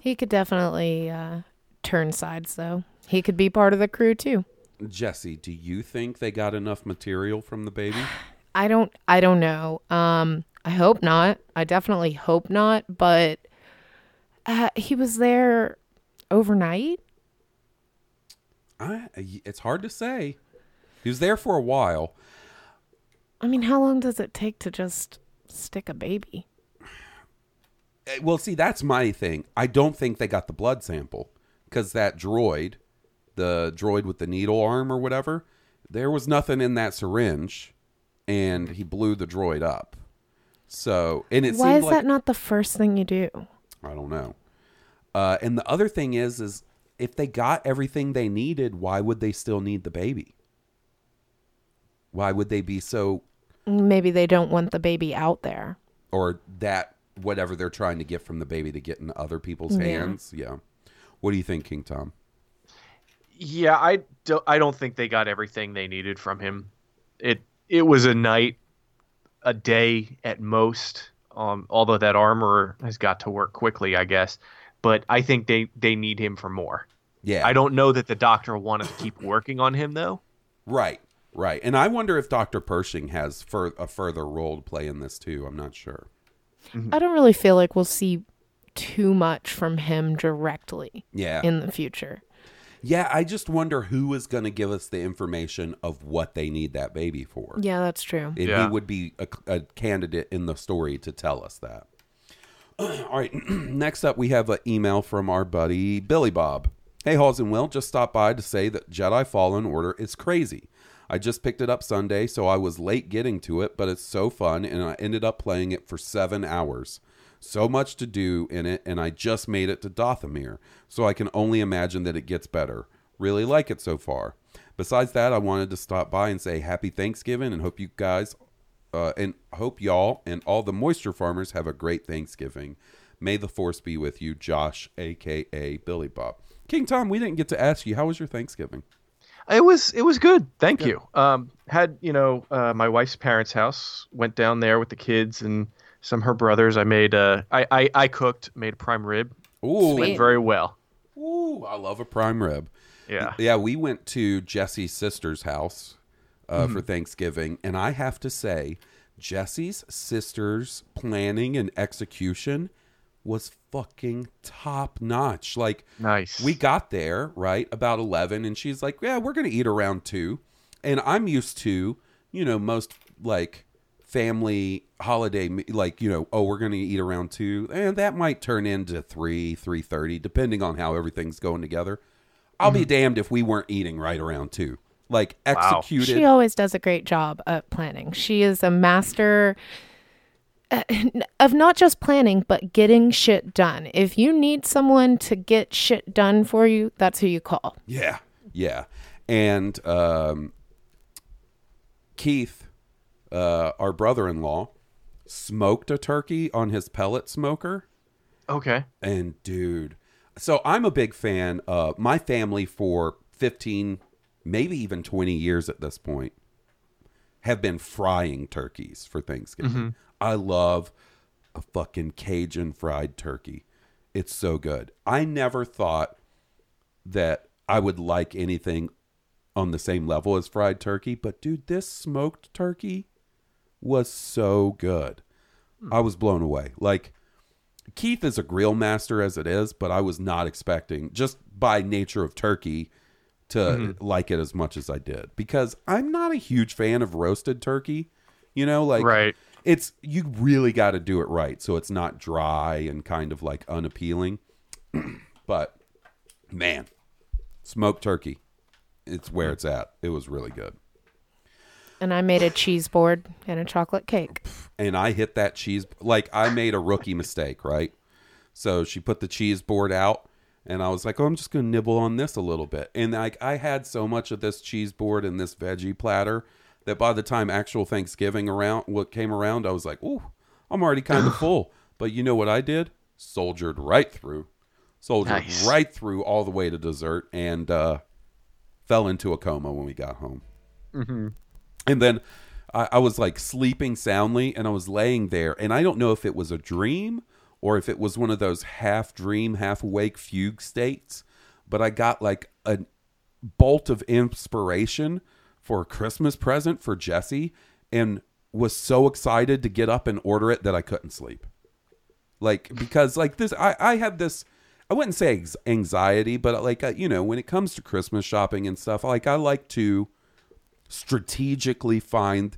He could definitely uh, turn sides, though. He could be part of the crew too. Jesse, do you think they got enough material from the baby? I don't. I don't know. Um, I hope not. I definitely hope not. But uh, he was there overnight? I, it's hard to say. He was there for a while. I mean, how long does it take to just stick a baby? Well, see, that's my thing. I don't think they got the blood sample because that droid, the droid with the needle arm or whatever, there was nothing in that syringe, and he blew the droid up. So, and it Why is like that not the first thing you do? I don't know. Uh, and the other thing is, is if they got everything they needed, why would they still need the baby? Why would they be so, Maybe they don't want the baby out there. or that whatever they're trying to get from the baby to get in other people's Yeah. hands? Yeah. What do you think, King Tom? Yeah, I don't. I don't think they got everything they needed from him. It it was a night, a day at most. Um, although that armor has got to work quickly, I guess. But I think they they need him for more. Yeah. I don't know that the doctor wanted to keep working on him though. Right, right. And I wonder if Dr. Pershing has fur- a further role to play in this too. I'm not sure. I don't really feel like we'll see too much from him directly Yeah. in the future. Yeah, I just wonder who is going to give us the information of what they need that baby for. Yeah, that's true. And Yeah. he would be a, a candidate in the story to tell us that. All right. Next up, we have an email from our buddy Billy Bob. Hey, Halls and Will, just stopped by to say that Jedi Fallen Order is crazy. I just picked it up Sunday, so I was late getting to it, but it's so fun, and I ended up playing it for seven hours. So much to do in it, and I just made it to Dathomir, so I can only imagine that it gets better. Really like it so far. Besides that, I wanted to stop by and say happy Thanksgiving and hope you guys uh, and hope y'all and all the moisture farmers have a great Thanksgiving. May the force be with you, Josh, aka Billy Bob. King Tom, we didn't get to ask you how was your Thanksgiving? It was it was good. Thank you. Um, had you know uh, my wife's parents' house. Went down there with the kids and some of her brothers. I made uh, I, I I cooked, made prime rib. Ooh, Went very well. ooh, I love a prime rib. Yeah. Yeah, we went to Jesse's sister's house uh, for Thanksgiving, and I have to say, Jesse's sister's planning and execution was fucking top notch. Like, Nice. we got there right about 11 and she's like yeah we're gonna eat around two and i'm used to you know most like family holiday me- like you know oh we're gonna eat around two and that might turn into three 3.30 depending on how everything's going together i'll be damned if we weren't eating right around two like executed She always does a great job at planning. She is a master uh, of not just planning, but getting shit done. If you need someone to get shit done for you, that's who you call. Yeah, yeah. And um, Keith, uh, our brother-in-law, smoked a turkey on his pellet smoker. okay. And dude, so I'm a big fan. Uh, my family for 15, maybe even 20 years at this point, have been frying turkeys for Thanksgiving. I love a fucking Cajun fried turkey. It's so good. I never thought that I would like anything on the same level as fried turkey, but dude, this smoked turkey was so good. I was blown away. Like Keith is a grill master as it is, but I was not expecting just by nature of turkey to mm-hmm. like it as much as I did because I'm not a huge fan of roasted turkey. You know, like Right. it's you really got to do it right so it's not dry and kind of like unappealing. but man, smoked turkey, it's where mm. it's at. It was really good. And I made a cheese board and a chocolate cake. and I hit that cheese like I made a rookie mistake, right? So she put the cheese board out and I was like, "Oh, I'm just going to nibble on this a little bit." And like I had so much of this cheese board and this veggie platter that by the time actual Thanksgiving around what came around, I was like, "Ooh, I'm already kind of full." But you know what I did? Soldiered right through. Soldiered Nice. right through all the way to dessert and uh fell into a coma when we got home. And then I, I was like sleeping soundly and I was laying there. And I don't know if it was a dream or if it was one of those half dream, half awake fugue states, but I got like a bolt of inspiration for a Christmas present for Jesse and was so excited to get up and order it that I couldn't sleep. Like, because like this, I, I had this, I wouldn't say anxiety, but like uh, you know, when it comes to Christmas shopping and stuff, like I like to strategically find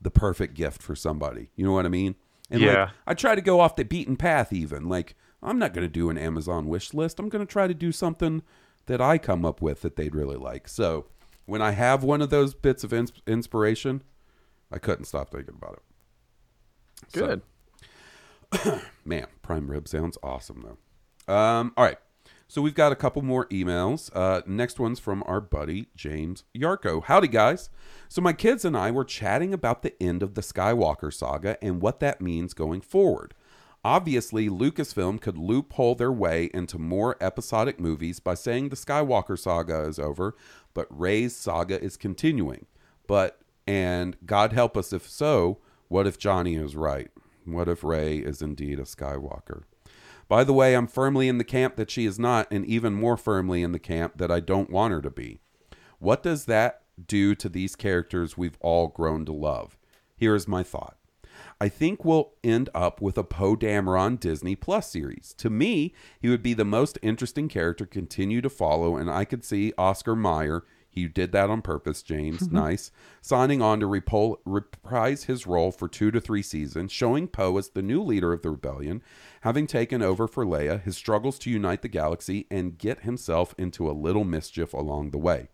the perfect gift for somebody. You know what I mean? And like, Yeah. I try to go off the beaten path even. Like I'm not going to do an Amazon wish list. I'm going to try to do something that I come up with that they'd really like. So, when I have one of those bits of ins- inspiration, I couldn't stop thinking about it. So- Good. Man, prime rib sounds awesome though. Um, all right. So we've got a couple more emails. Uh, next one's from our buddy James Yarko. Howdy, guys. So my kids and I were chatting about the end of the Skywalker saga and what that means going forward. Obviously, Lucasfilm could loophole their way into more episodic movies by saying the Skywalker saga is over, but Rey's saga is continuing. But, and God help us if so, what if Johnny is right? What if Rey is indeed a Skywalker? By the way, I'm firmly in the camp that she is not, and even more firmly in the camp that I don't want her to be. What does that do to these characters we've all grown to love? Here is my thought. I think we'll end up with a Poe Dameron Disney Plus series. To me, he would be the most interesting character continue to follow, and I could see Oscar Mayer, he did that on purpose, James, mm-hmm. nice, signing on to repol- reprise his role for two to three seasons, showing Poe as the new leader of the rebellion, having taken over for Leia, his struggles to unite the galaxy, and get himself into a little mischief along the way.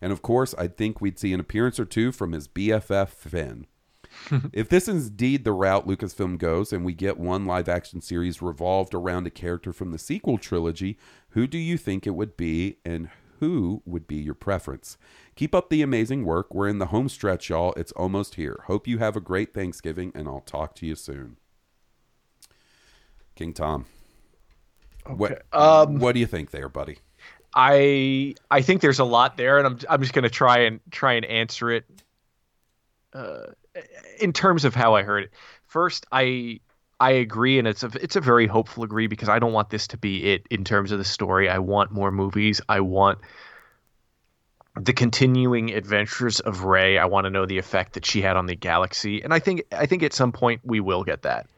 And of course, I think we'd see an appearance or two from his BFF Finn. if this is indeed the route Lucasfilm goes and we get one live action series revolved around a character from the sequel trilogy, who do you think it would be and who would be your preference? Keep up the amazing work. We're in the home stretch, y'all. It's almost here. Hope you have a great Thanksgiving and I'll talk to you soon. King Tom. What, Um, what do you think there, buddy? I I think there's a lot there, and I'm I'm just gonna try and try and answer it. Uh, in terms of how I heard it, first I I agree, and it's a it's a very hopeful agree because I don't want this to be it in terms of the story. I want more movies. I want the continuing adventures of Rey. I want to know the effect that she had on the galaxy, and I think I think at some point we will get that.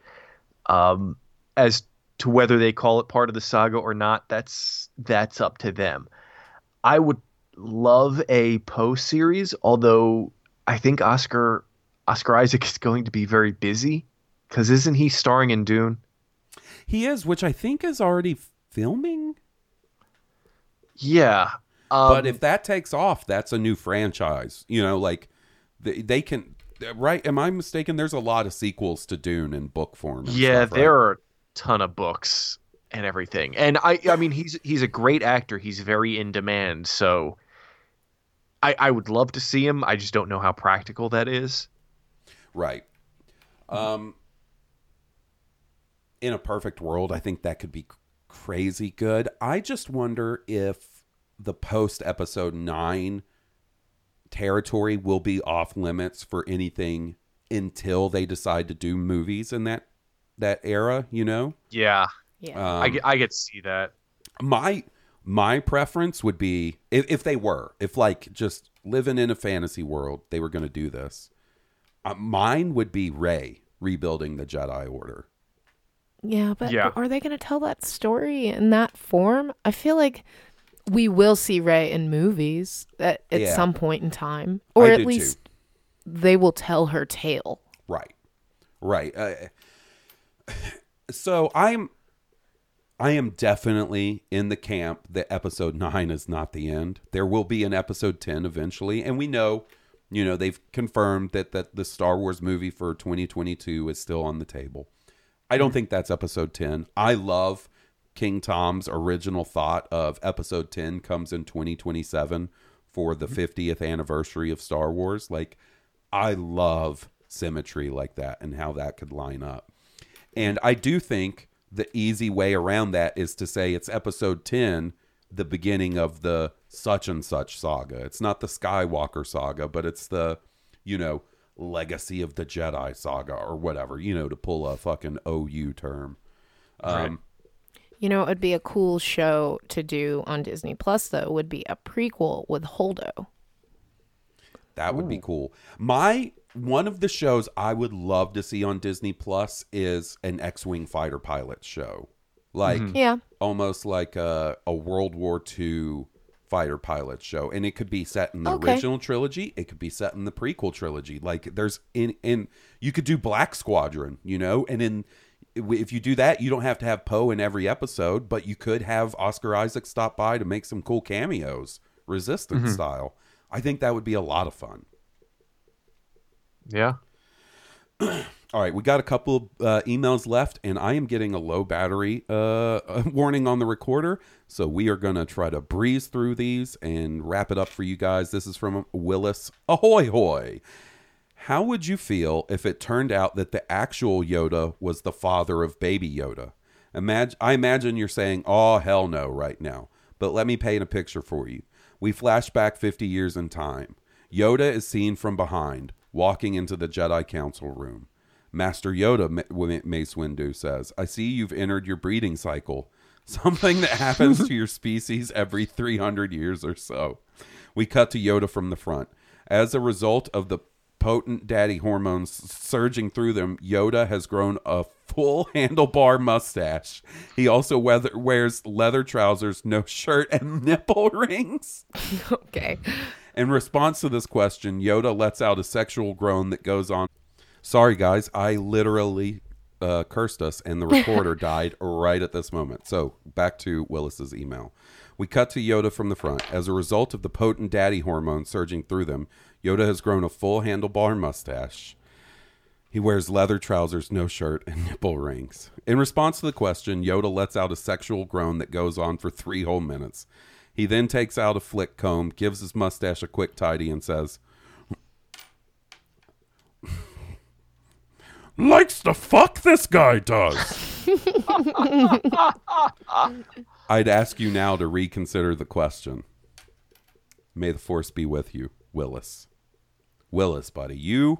Um, as to whether they call it part of the saga or not, that's that's up to them. I would love a Poe series, although I think Oscar Oscar Isaac is going to be very busy because isn't he starring in Dune? He is, which I think is already filming. Yeah, um, but if that takes off, that's a new franchise. You know, like they, they can. Right? Am I mistaken? There's a lot of sequels to Dune in book form. yeah, stuff, right? there are a ton of books and everything, and I I mean he's he's a great actor. He's very in demand, so. I, I would love to see him. I just don't know how practical that is. Right. Um, in a perfect world, I think that could be crazy good. I just wonder if the post episode nine territory will be off limits for anything until they decide to do movies in that that era. You know, Yeah, Yeah. um, I, get- I get to see that. my my preference would be if, if they were if like just living in a fantasy world they were going to do this uh, mine would be Rey rebuilding the jedi order Yeah, but Yeah. are they going to tell that story in that form? I feel like we will see Rey in movies at, at Yeah. some point in time, or I at do too. least they will tell her tale. right right uh, so i'm i am definitely in the camp that episode 9 is not the end there will be an episode 10 eventually and we know you know they've confirmed that that the star wars movie for 2022 is still on the table I don't think that's episode 10. I love King Tom's original thought of episode 10 comes in 2027 for the mm-hmm. 50th anniversary of Star Wars. Like, I love symmetry like that and how that could line up. And I do think the easy way around that is to say it's episode 10, the beginning of the such and such saga. It's not the Skywalker saga, but it's the, you know, legacy of the Jedi saga or whatever, you know, to pull a fucking OU term. Um, You know, it'd be a cool show to do on Disney Plus, though, would be a prequel with Holdo. That would be cool. My one of the shows I would love to see on Disney Plus is an X-wing fighter pilot show. like Yeah. almost like a, a World War II fighter pilot show, and it could be set in the Okay. original trilogy. It could be set in the prequel trilogy. Like there's in in you could do Black Squadron, you know, and in if you do that, you don't have to have Poe in every episode, but you could have Oscar Isaac stop by to make some cool cameos, Resistance mm-hmm. style. I think that would be a lot of fun. Yeah. All right, we got a couple of uh, emails left, and I am getting a low battery uh, warning on the recorder. So we are going to try to breeze through these and wrap it up for you guys. This is from Willis. Ahoy, hoy. How would you feel if it turned out that the actual Yoda was the father of baby Yoda? Imagine, I imagine you're saying, oh, hell no, right now. But let me paint a picture for you. We flash back 50 years in time. Yoda is seen from behind, walking into the Jedi Council room. Master Yoda, Ma- Mace Windu says, I see you've entered your breeding cycle, something that happens to your species every 300 years or so. We cut to Yoda from the front. As a result of the potent daddy hormones surging through them, Yoda has grown a full handlebar mustache. He also weather- wears leather trousers, no shirt, and nipple rings. Okay. In response to this question, Yoda lets out a sexual groan that goes on. Sorry, guys, I literally uh, cursed us, and the recorder died right at this moment. So back to Willis's email. We cut to Yoda from the front. As a result of the potent daddy hormone surging through them, Yoda has grown a full handlebar mustache. He wears leather trousers, no shirt, and nipple rings. In response to the question, Yoda lets out a sexual groan that goes on for three whole minutes. He then takes out a flick comb, gives his mustache a quick tidy, and says, Likes the fuck this guy does. I'd ask you now to reconsider the question. May the force be with you, Willis. Willis, buddy, you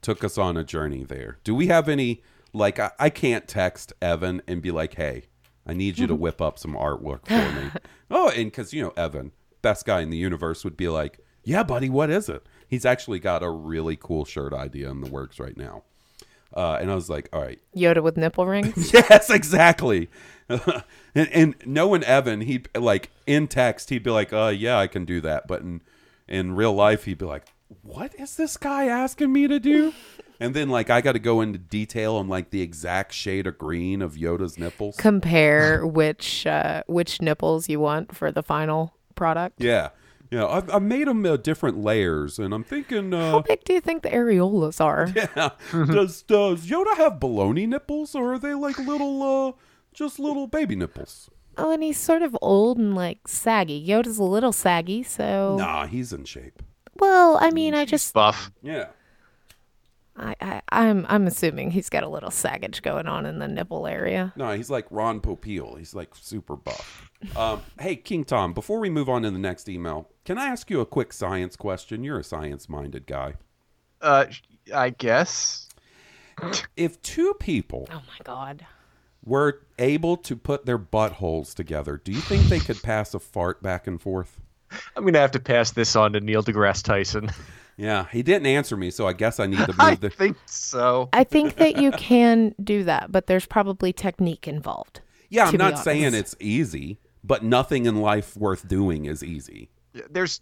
took us on a journey there. Do we have any like I, I can't text Evan and be like, "Hey, I need you to whip up some artwork for me." oh, and cuz you know Evan, best guy in the universe would be like, "Yeah, buddy, what is it?" He's actually got a really cool shirt idea in the works right now. Uh, and I was like, "All right, Yoda with nipple rings. yes, exactly." and, and knowing Evan, he'd like in text, he'd be like, "Uh, yeah, I can do that," but in in real life, he'd be like, "What is this guy asking me to do?" And then like I got to go into detail on like the exact shade of green of Yoda's nipples. Compare which uh, which nipples you want for the final product. Yeah, yeah. I've, I made them uh, different layers, and I'm thinking, How uh, big do you think the areolas are? yeah, does does Yoda have baloney nipples, or are they like little, uh, just little baby nipples? Oh, and he's sort of old and like saggy. Yoda's a little saggy, so Nah, he's in shape. Well, I mean, I just Buff. Yeah. I, I I'm I'm assuming he's got a little saggage going on in the nipple area. No, he's like Ron Popeil. He's like super buff. Um, hey, King Tom, before we move on to the next email, can I ask you a quick science question? You're a science minded guy. Uh, I guess. If two people Oh my god. were able to put their buttholes together, do you think they could pass a fart back and forth? I'm gonna have to pass this on to Neil deGrasse Tyson. Yeah, he didn't answer me, so I guess I need to I move the. think so. I think that you can do that, but there's probably technique involved. Yeah, I'm not saying it's easy, but nothing in life worth doing is easy. There's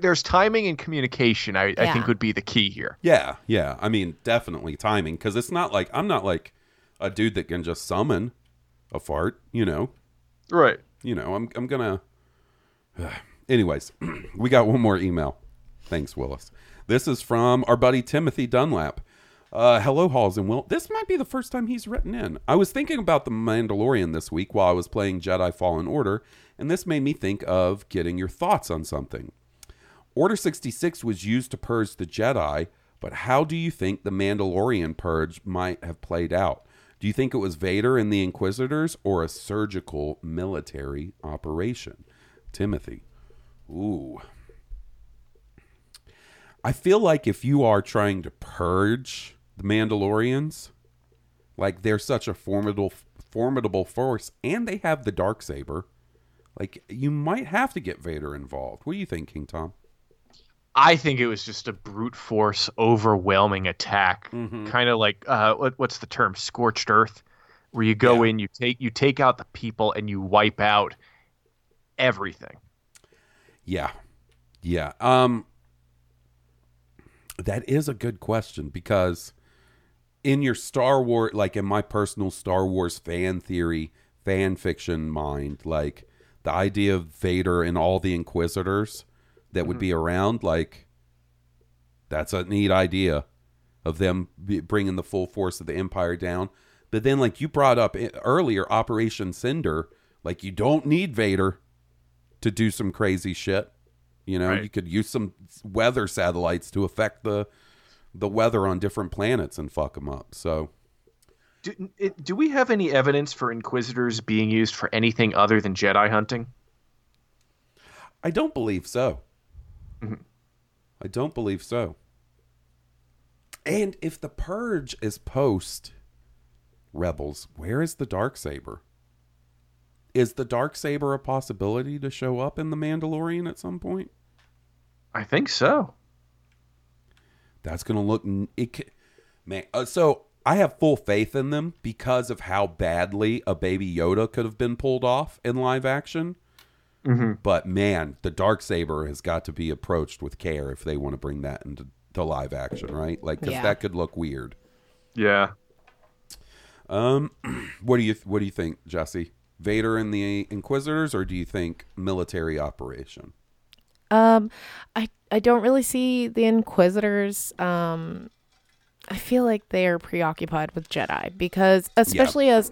there's timing and communication. I, I think would be the key here. Yeah, yeah. I mean, definitely timing because it's not like I'm not like a dude that can just summon a fart. You know, Right. you know. I'm I'm gonna. Anyways, we got one more email. Thanks, Willis. This is from our buddy Timothy Dunlap. Uh, hello, Halls and Will. This might be the first time he's written in. I was thinking about the Mandalorian this week while I was playing Jedi Fallen Order, and this made me think of getting your thoughts on something. Order 66 was used to purge the Jedi, but how do you think the Mandalorian purge might have played out? Do you think it was Vader and the Inquisitors or a surgical military operation? Timothy. Ooh. I feel like if you are trying to purge the Mandalorians, like they're such a formidable formidable force and they have the dark saber, like you might have to get Vader involved. What do you think, King Tom? I think it was just a brute force, overwhelming attack, Mm-hmm. kind of like uh, what, what's the term? Scorched earth. where you go Yeah. in, you take you take out the people, and you wipe out everything. Yeah. Yeah. Um that is a good question because in your Star Wars like in my personal Star Wars fan theory, fan fiction mind, like the idea of Vader and all the inquisitors that would be around like that's a neat idea of them bringing the full force of the empire down. But then like you brought up earlier Operation Cinder, like you don't need Vader to do some crazy shit. You know, Right. you could use some weather satellites to affect the the weather on different planets and fuck them up. So Do, it, do we have any evidence for Inquisitors being used for anything other than Jedi hunting? I don't believe so. Mm-hmm. I don't believe so. And if the purge is post rebels, where is the dark saber? Is the dark saber a possibility to show up in the Mandalorian at some point? I think so. That's gonna look it. ca- Man, uh, so I have full faith in them because of how badly a baby Yoda could have been pulled off in live action. But man, the dark saber has got to be approached with care if they want to bring that into to live action, right? Like, because Yeah. that could look weird. Yeah. Um, what do you what do you think, Jesse? Vader and the Inquisitors, or do you think military operation? Um, I I don't really see the Inquisitors. Um, I feel like they are preoccupied with Jedi because, especially as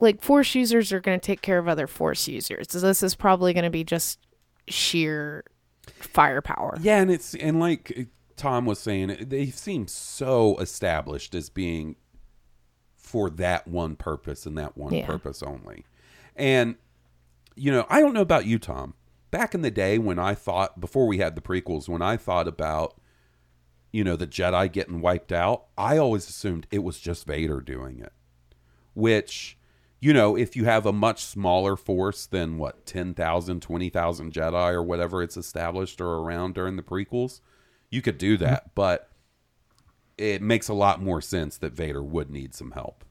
like Force users are going to take care of other Force users. So this is probably going to be just sheer firepower. Yeah, and it's and like Tom was saying, they seem so established as being for that one purpose and that one Yeah. purpose only. And you know, I don't know about you, Tom. Back in the day when I thought before we had the prequels, when I thought about you know the Jedi getting wiped out, I always assumed it was just Vader doing it. Which you know, if you have a much smaller force than what 10,000, 20,000 Jedi or whatever it's established or around during the prequels, you could do that, mm-hmm. but it makes a lot more sense that Vader would need some help.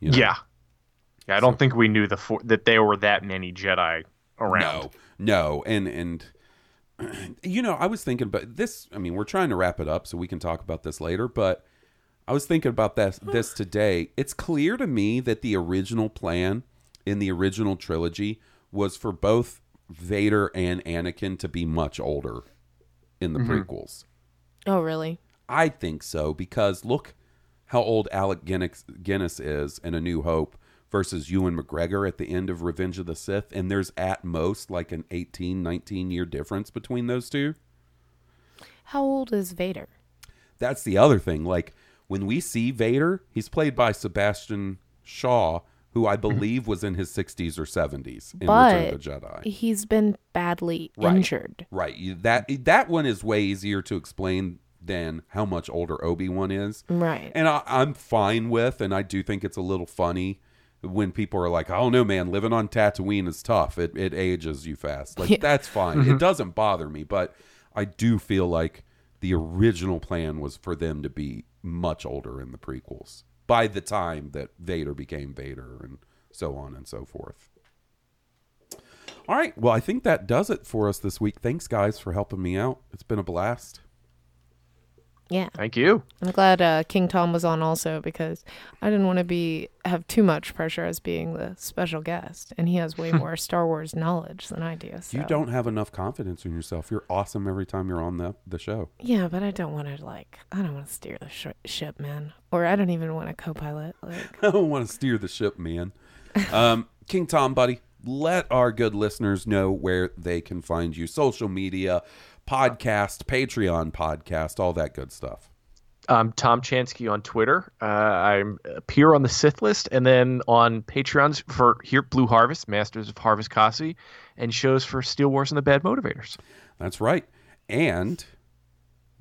you know? Yeah. Yeah, I don't think we knew the for- that there were that many Jedi around. No, no, and and you know, I was thinking about this. I mean, we're trying to wrap it up so we can talk about this later, but I was thinking about this this today. It's clear to me that the original plan in the original trilogy was for both Vader and Anakin to be much older in the mm-hmm. prequels. Oh, really? I think so because look how old Alec Guinness, Guinness is in A New Hope versus Ewan McGregor at the end of Revenge of the Sith, and there's at most like an 18, 19 year difference between those two. How old is Vader? That's the other thing. Like when we see Vader, he's played by Sebastian Shaw, who I mm-hmm. believe was in his 60s or 70s in Return of the Jedi. he's been badly Right. injured. Right. That that one is way easier to explain than how much older Obi Wan is. Right. And I, I'm fine with, and I do think it's a little funny when people are like, "Oh no, man, living on Tatooine is tough. It it ages you fast." Like Yeah. that's fine. It mm-hmm. doesn't bother me, but I do feel like the original plan was for them to be much older in the prequels by the time that Vader became Vader and so on and so forth. All right. Well, I think that does it for us this week. Thanks, guys, for helping me out. It's been a blast. Yeah. Thank you. I'm glad uh, King Tom was on also because I didn't want to be have too much pressure as being the special guest, and he has way more Star Wars knowledge than I do. So. You don't have enough confidence in yourself. You're awesome every time you're on the, the show. Yeah, but I don't want to like. I don't want to steer the sh- ship, man. Or I don't even want a co-pilot. Like, I don't want to steer the ship, man. Um, King Tom, buddy, let our good listeners know where they can find you. Social media, podcast, Patreon podcast, all that good stuff. I'm Tom Chansky on Twitter. Uh, I'm appear on the Sith list, and then on Patreons for here Blue Harvest, Masters of Teras Kasi, and shows for Steel Wars and the Bad Motivators. That's right. And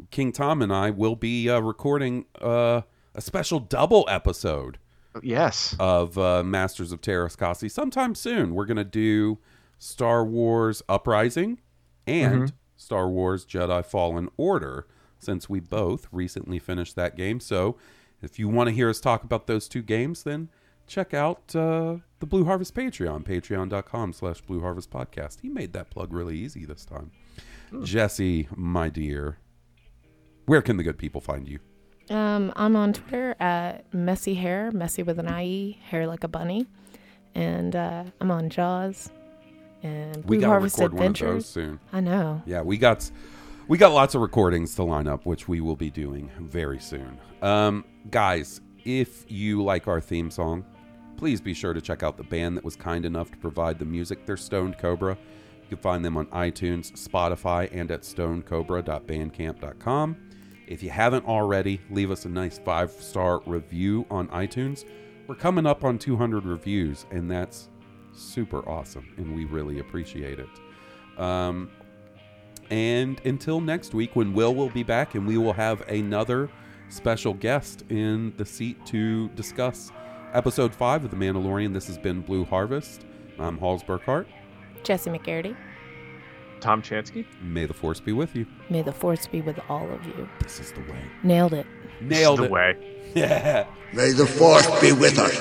King Tom and I will be uh, recording uh, a special double episode Yes. of uh, Masters of Teras Kasi sometime soon. We're going to do Star Wars Uprising and Star Wars Jedi Fallen Order since we both recently finished that game. So if you want to hear us talk about those two games, then check out uh, the Blue Harvest Patreon, patreon.com slash Blue Harvest Podcast. He made that plug really easy this time. Jesse, my dear, where can the good people find you? Um, I'm on Twitter at messy hair, messy with an IE, hair like a bunny, and uh, I'm on Jaws and Blue we got to record one of those soon. I know. Yeah, we got we got lots of recordings to line up, which we will be doing very soon. Um, guys, if you like our theme song, please be sure to check out the band that was kind enough to provide the music. They're Stoned Cobra. You can find them on iTunes, Spotify, and at stonedcobra.bandcamp.com. If you haven't already, leave us a nice five star review on iTunes. We're coming up on 200 reviews, and that's super awesome, and we really appreciate it. Um, and until next week, when Will will be back, and we will have another special guest in the seat to discuss episode five of The Mandalorian. This has been Blue Harvest. I'm Halls Burkhart. Jesse McGarity. Tom Chansky. May the force be with you. May the force be with all of you. This is the way. Nailed it. Nailed the it. way. Yeah. May the force be with us.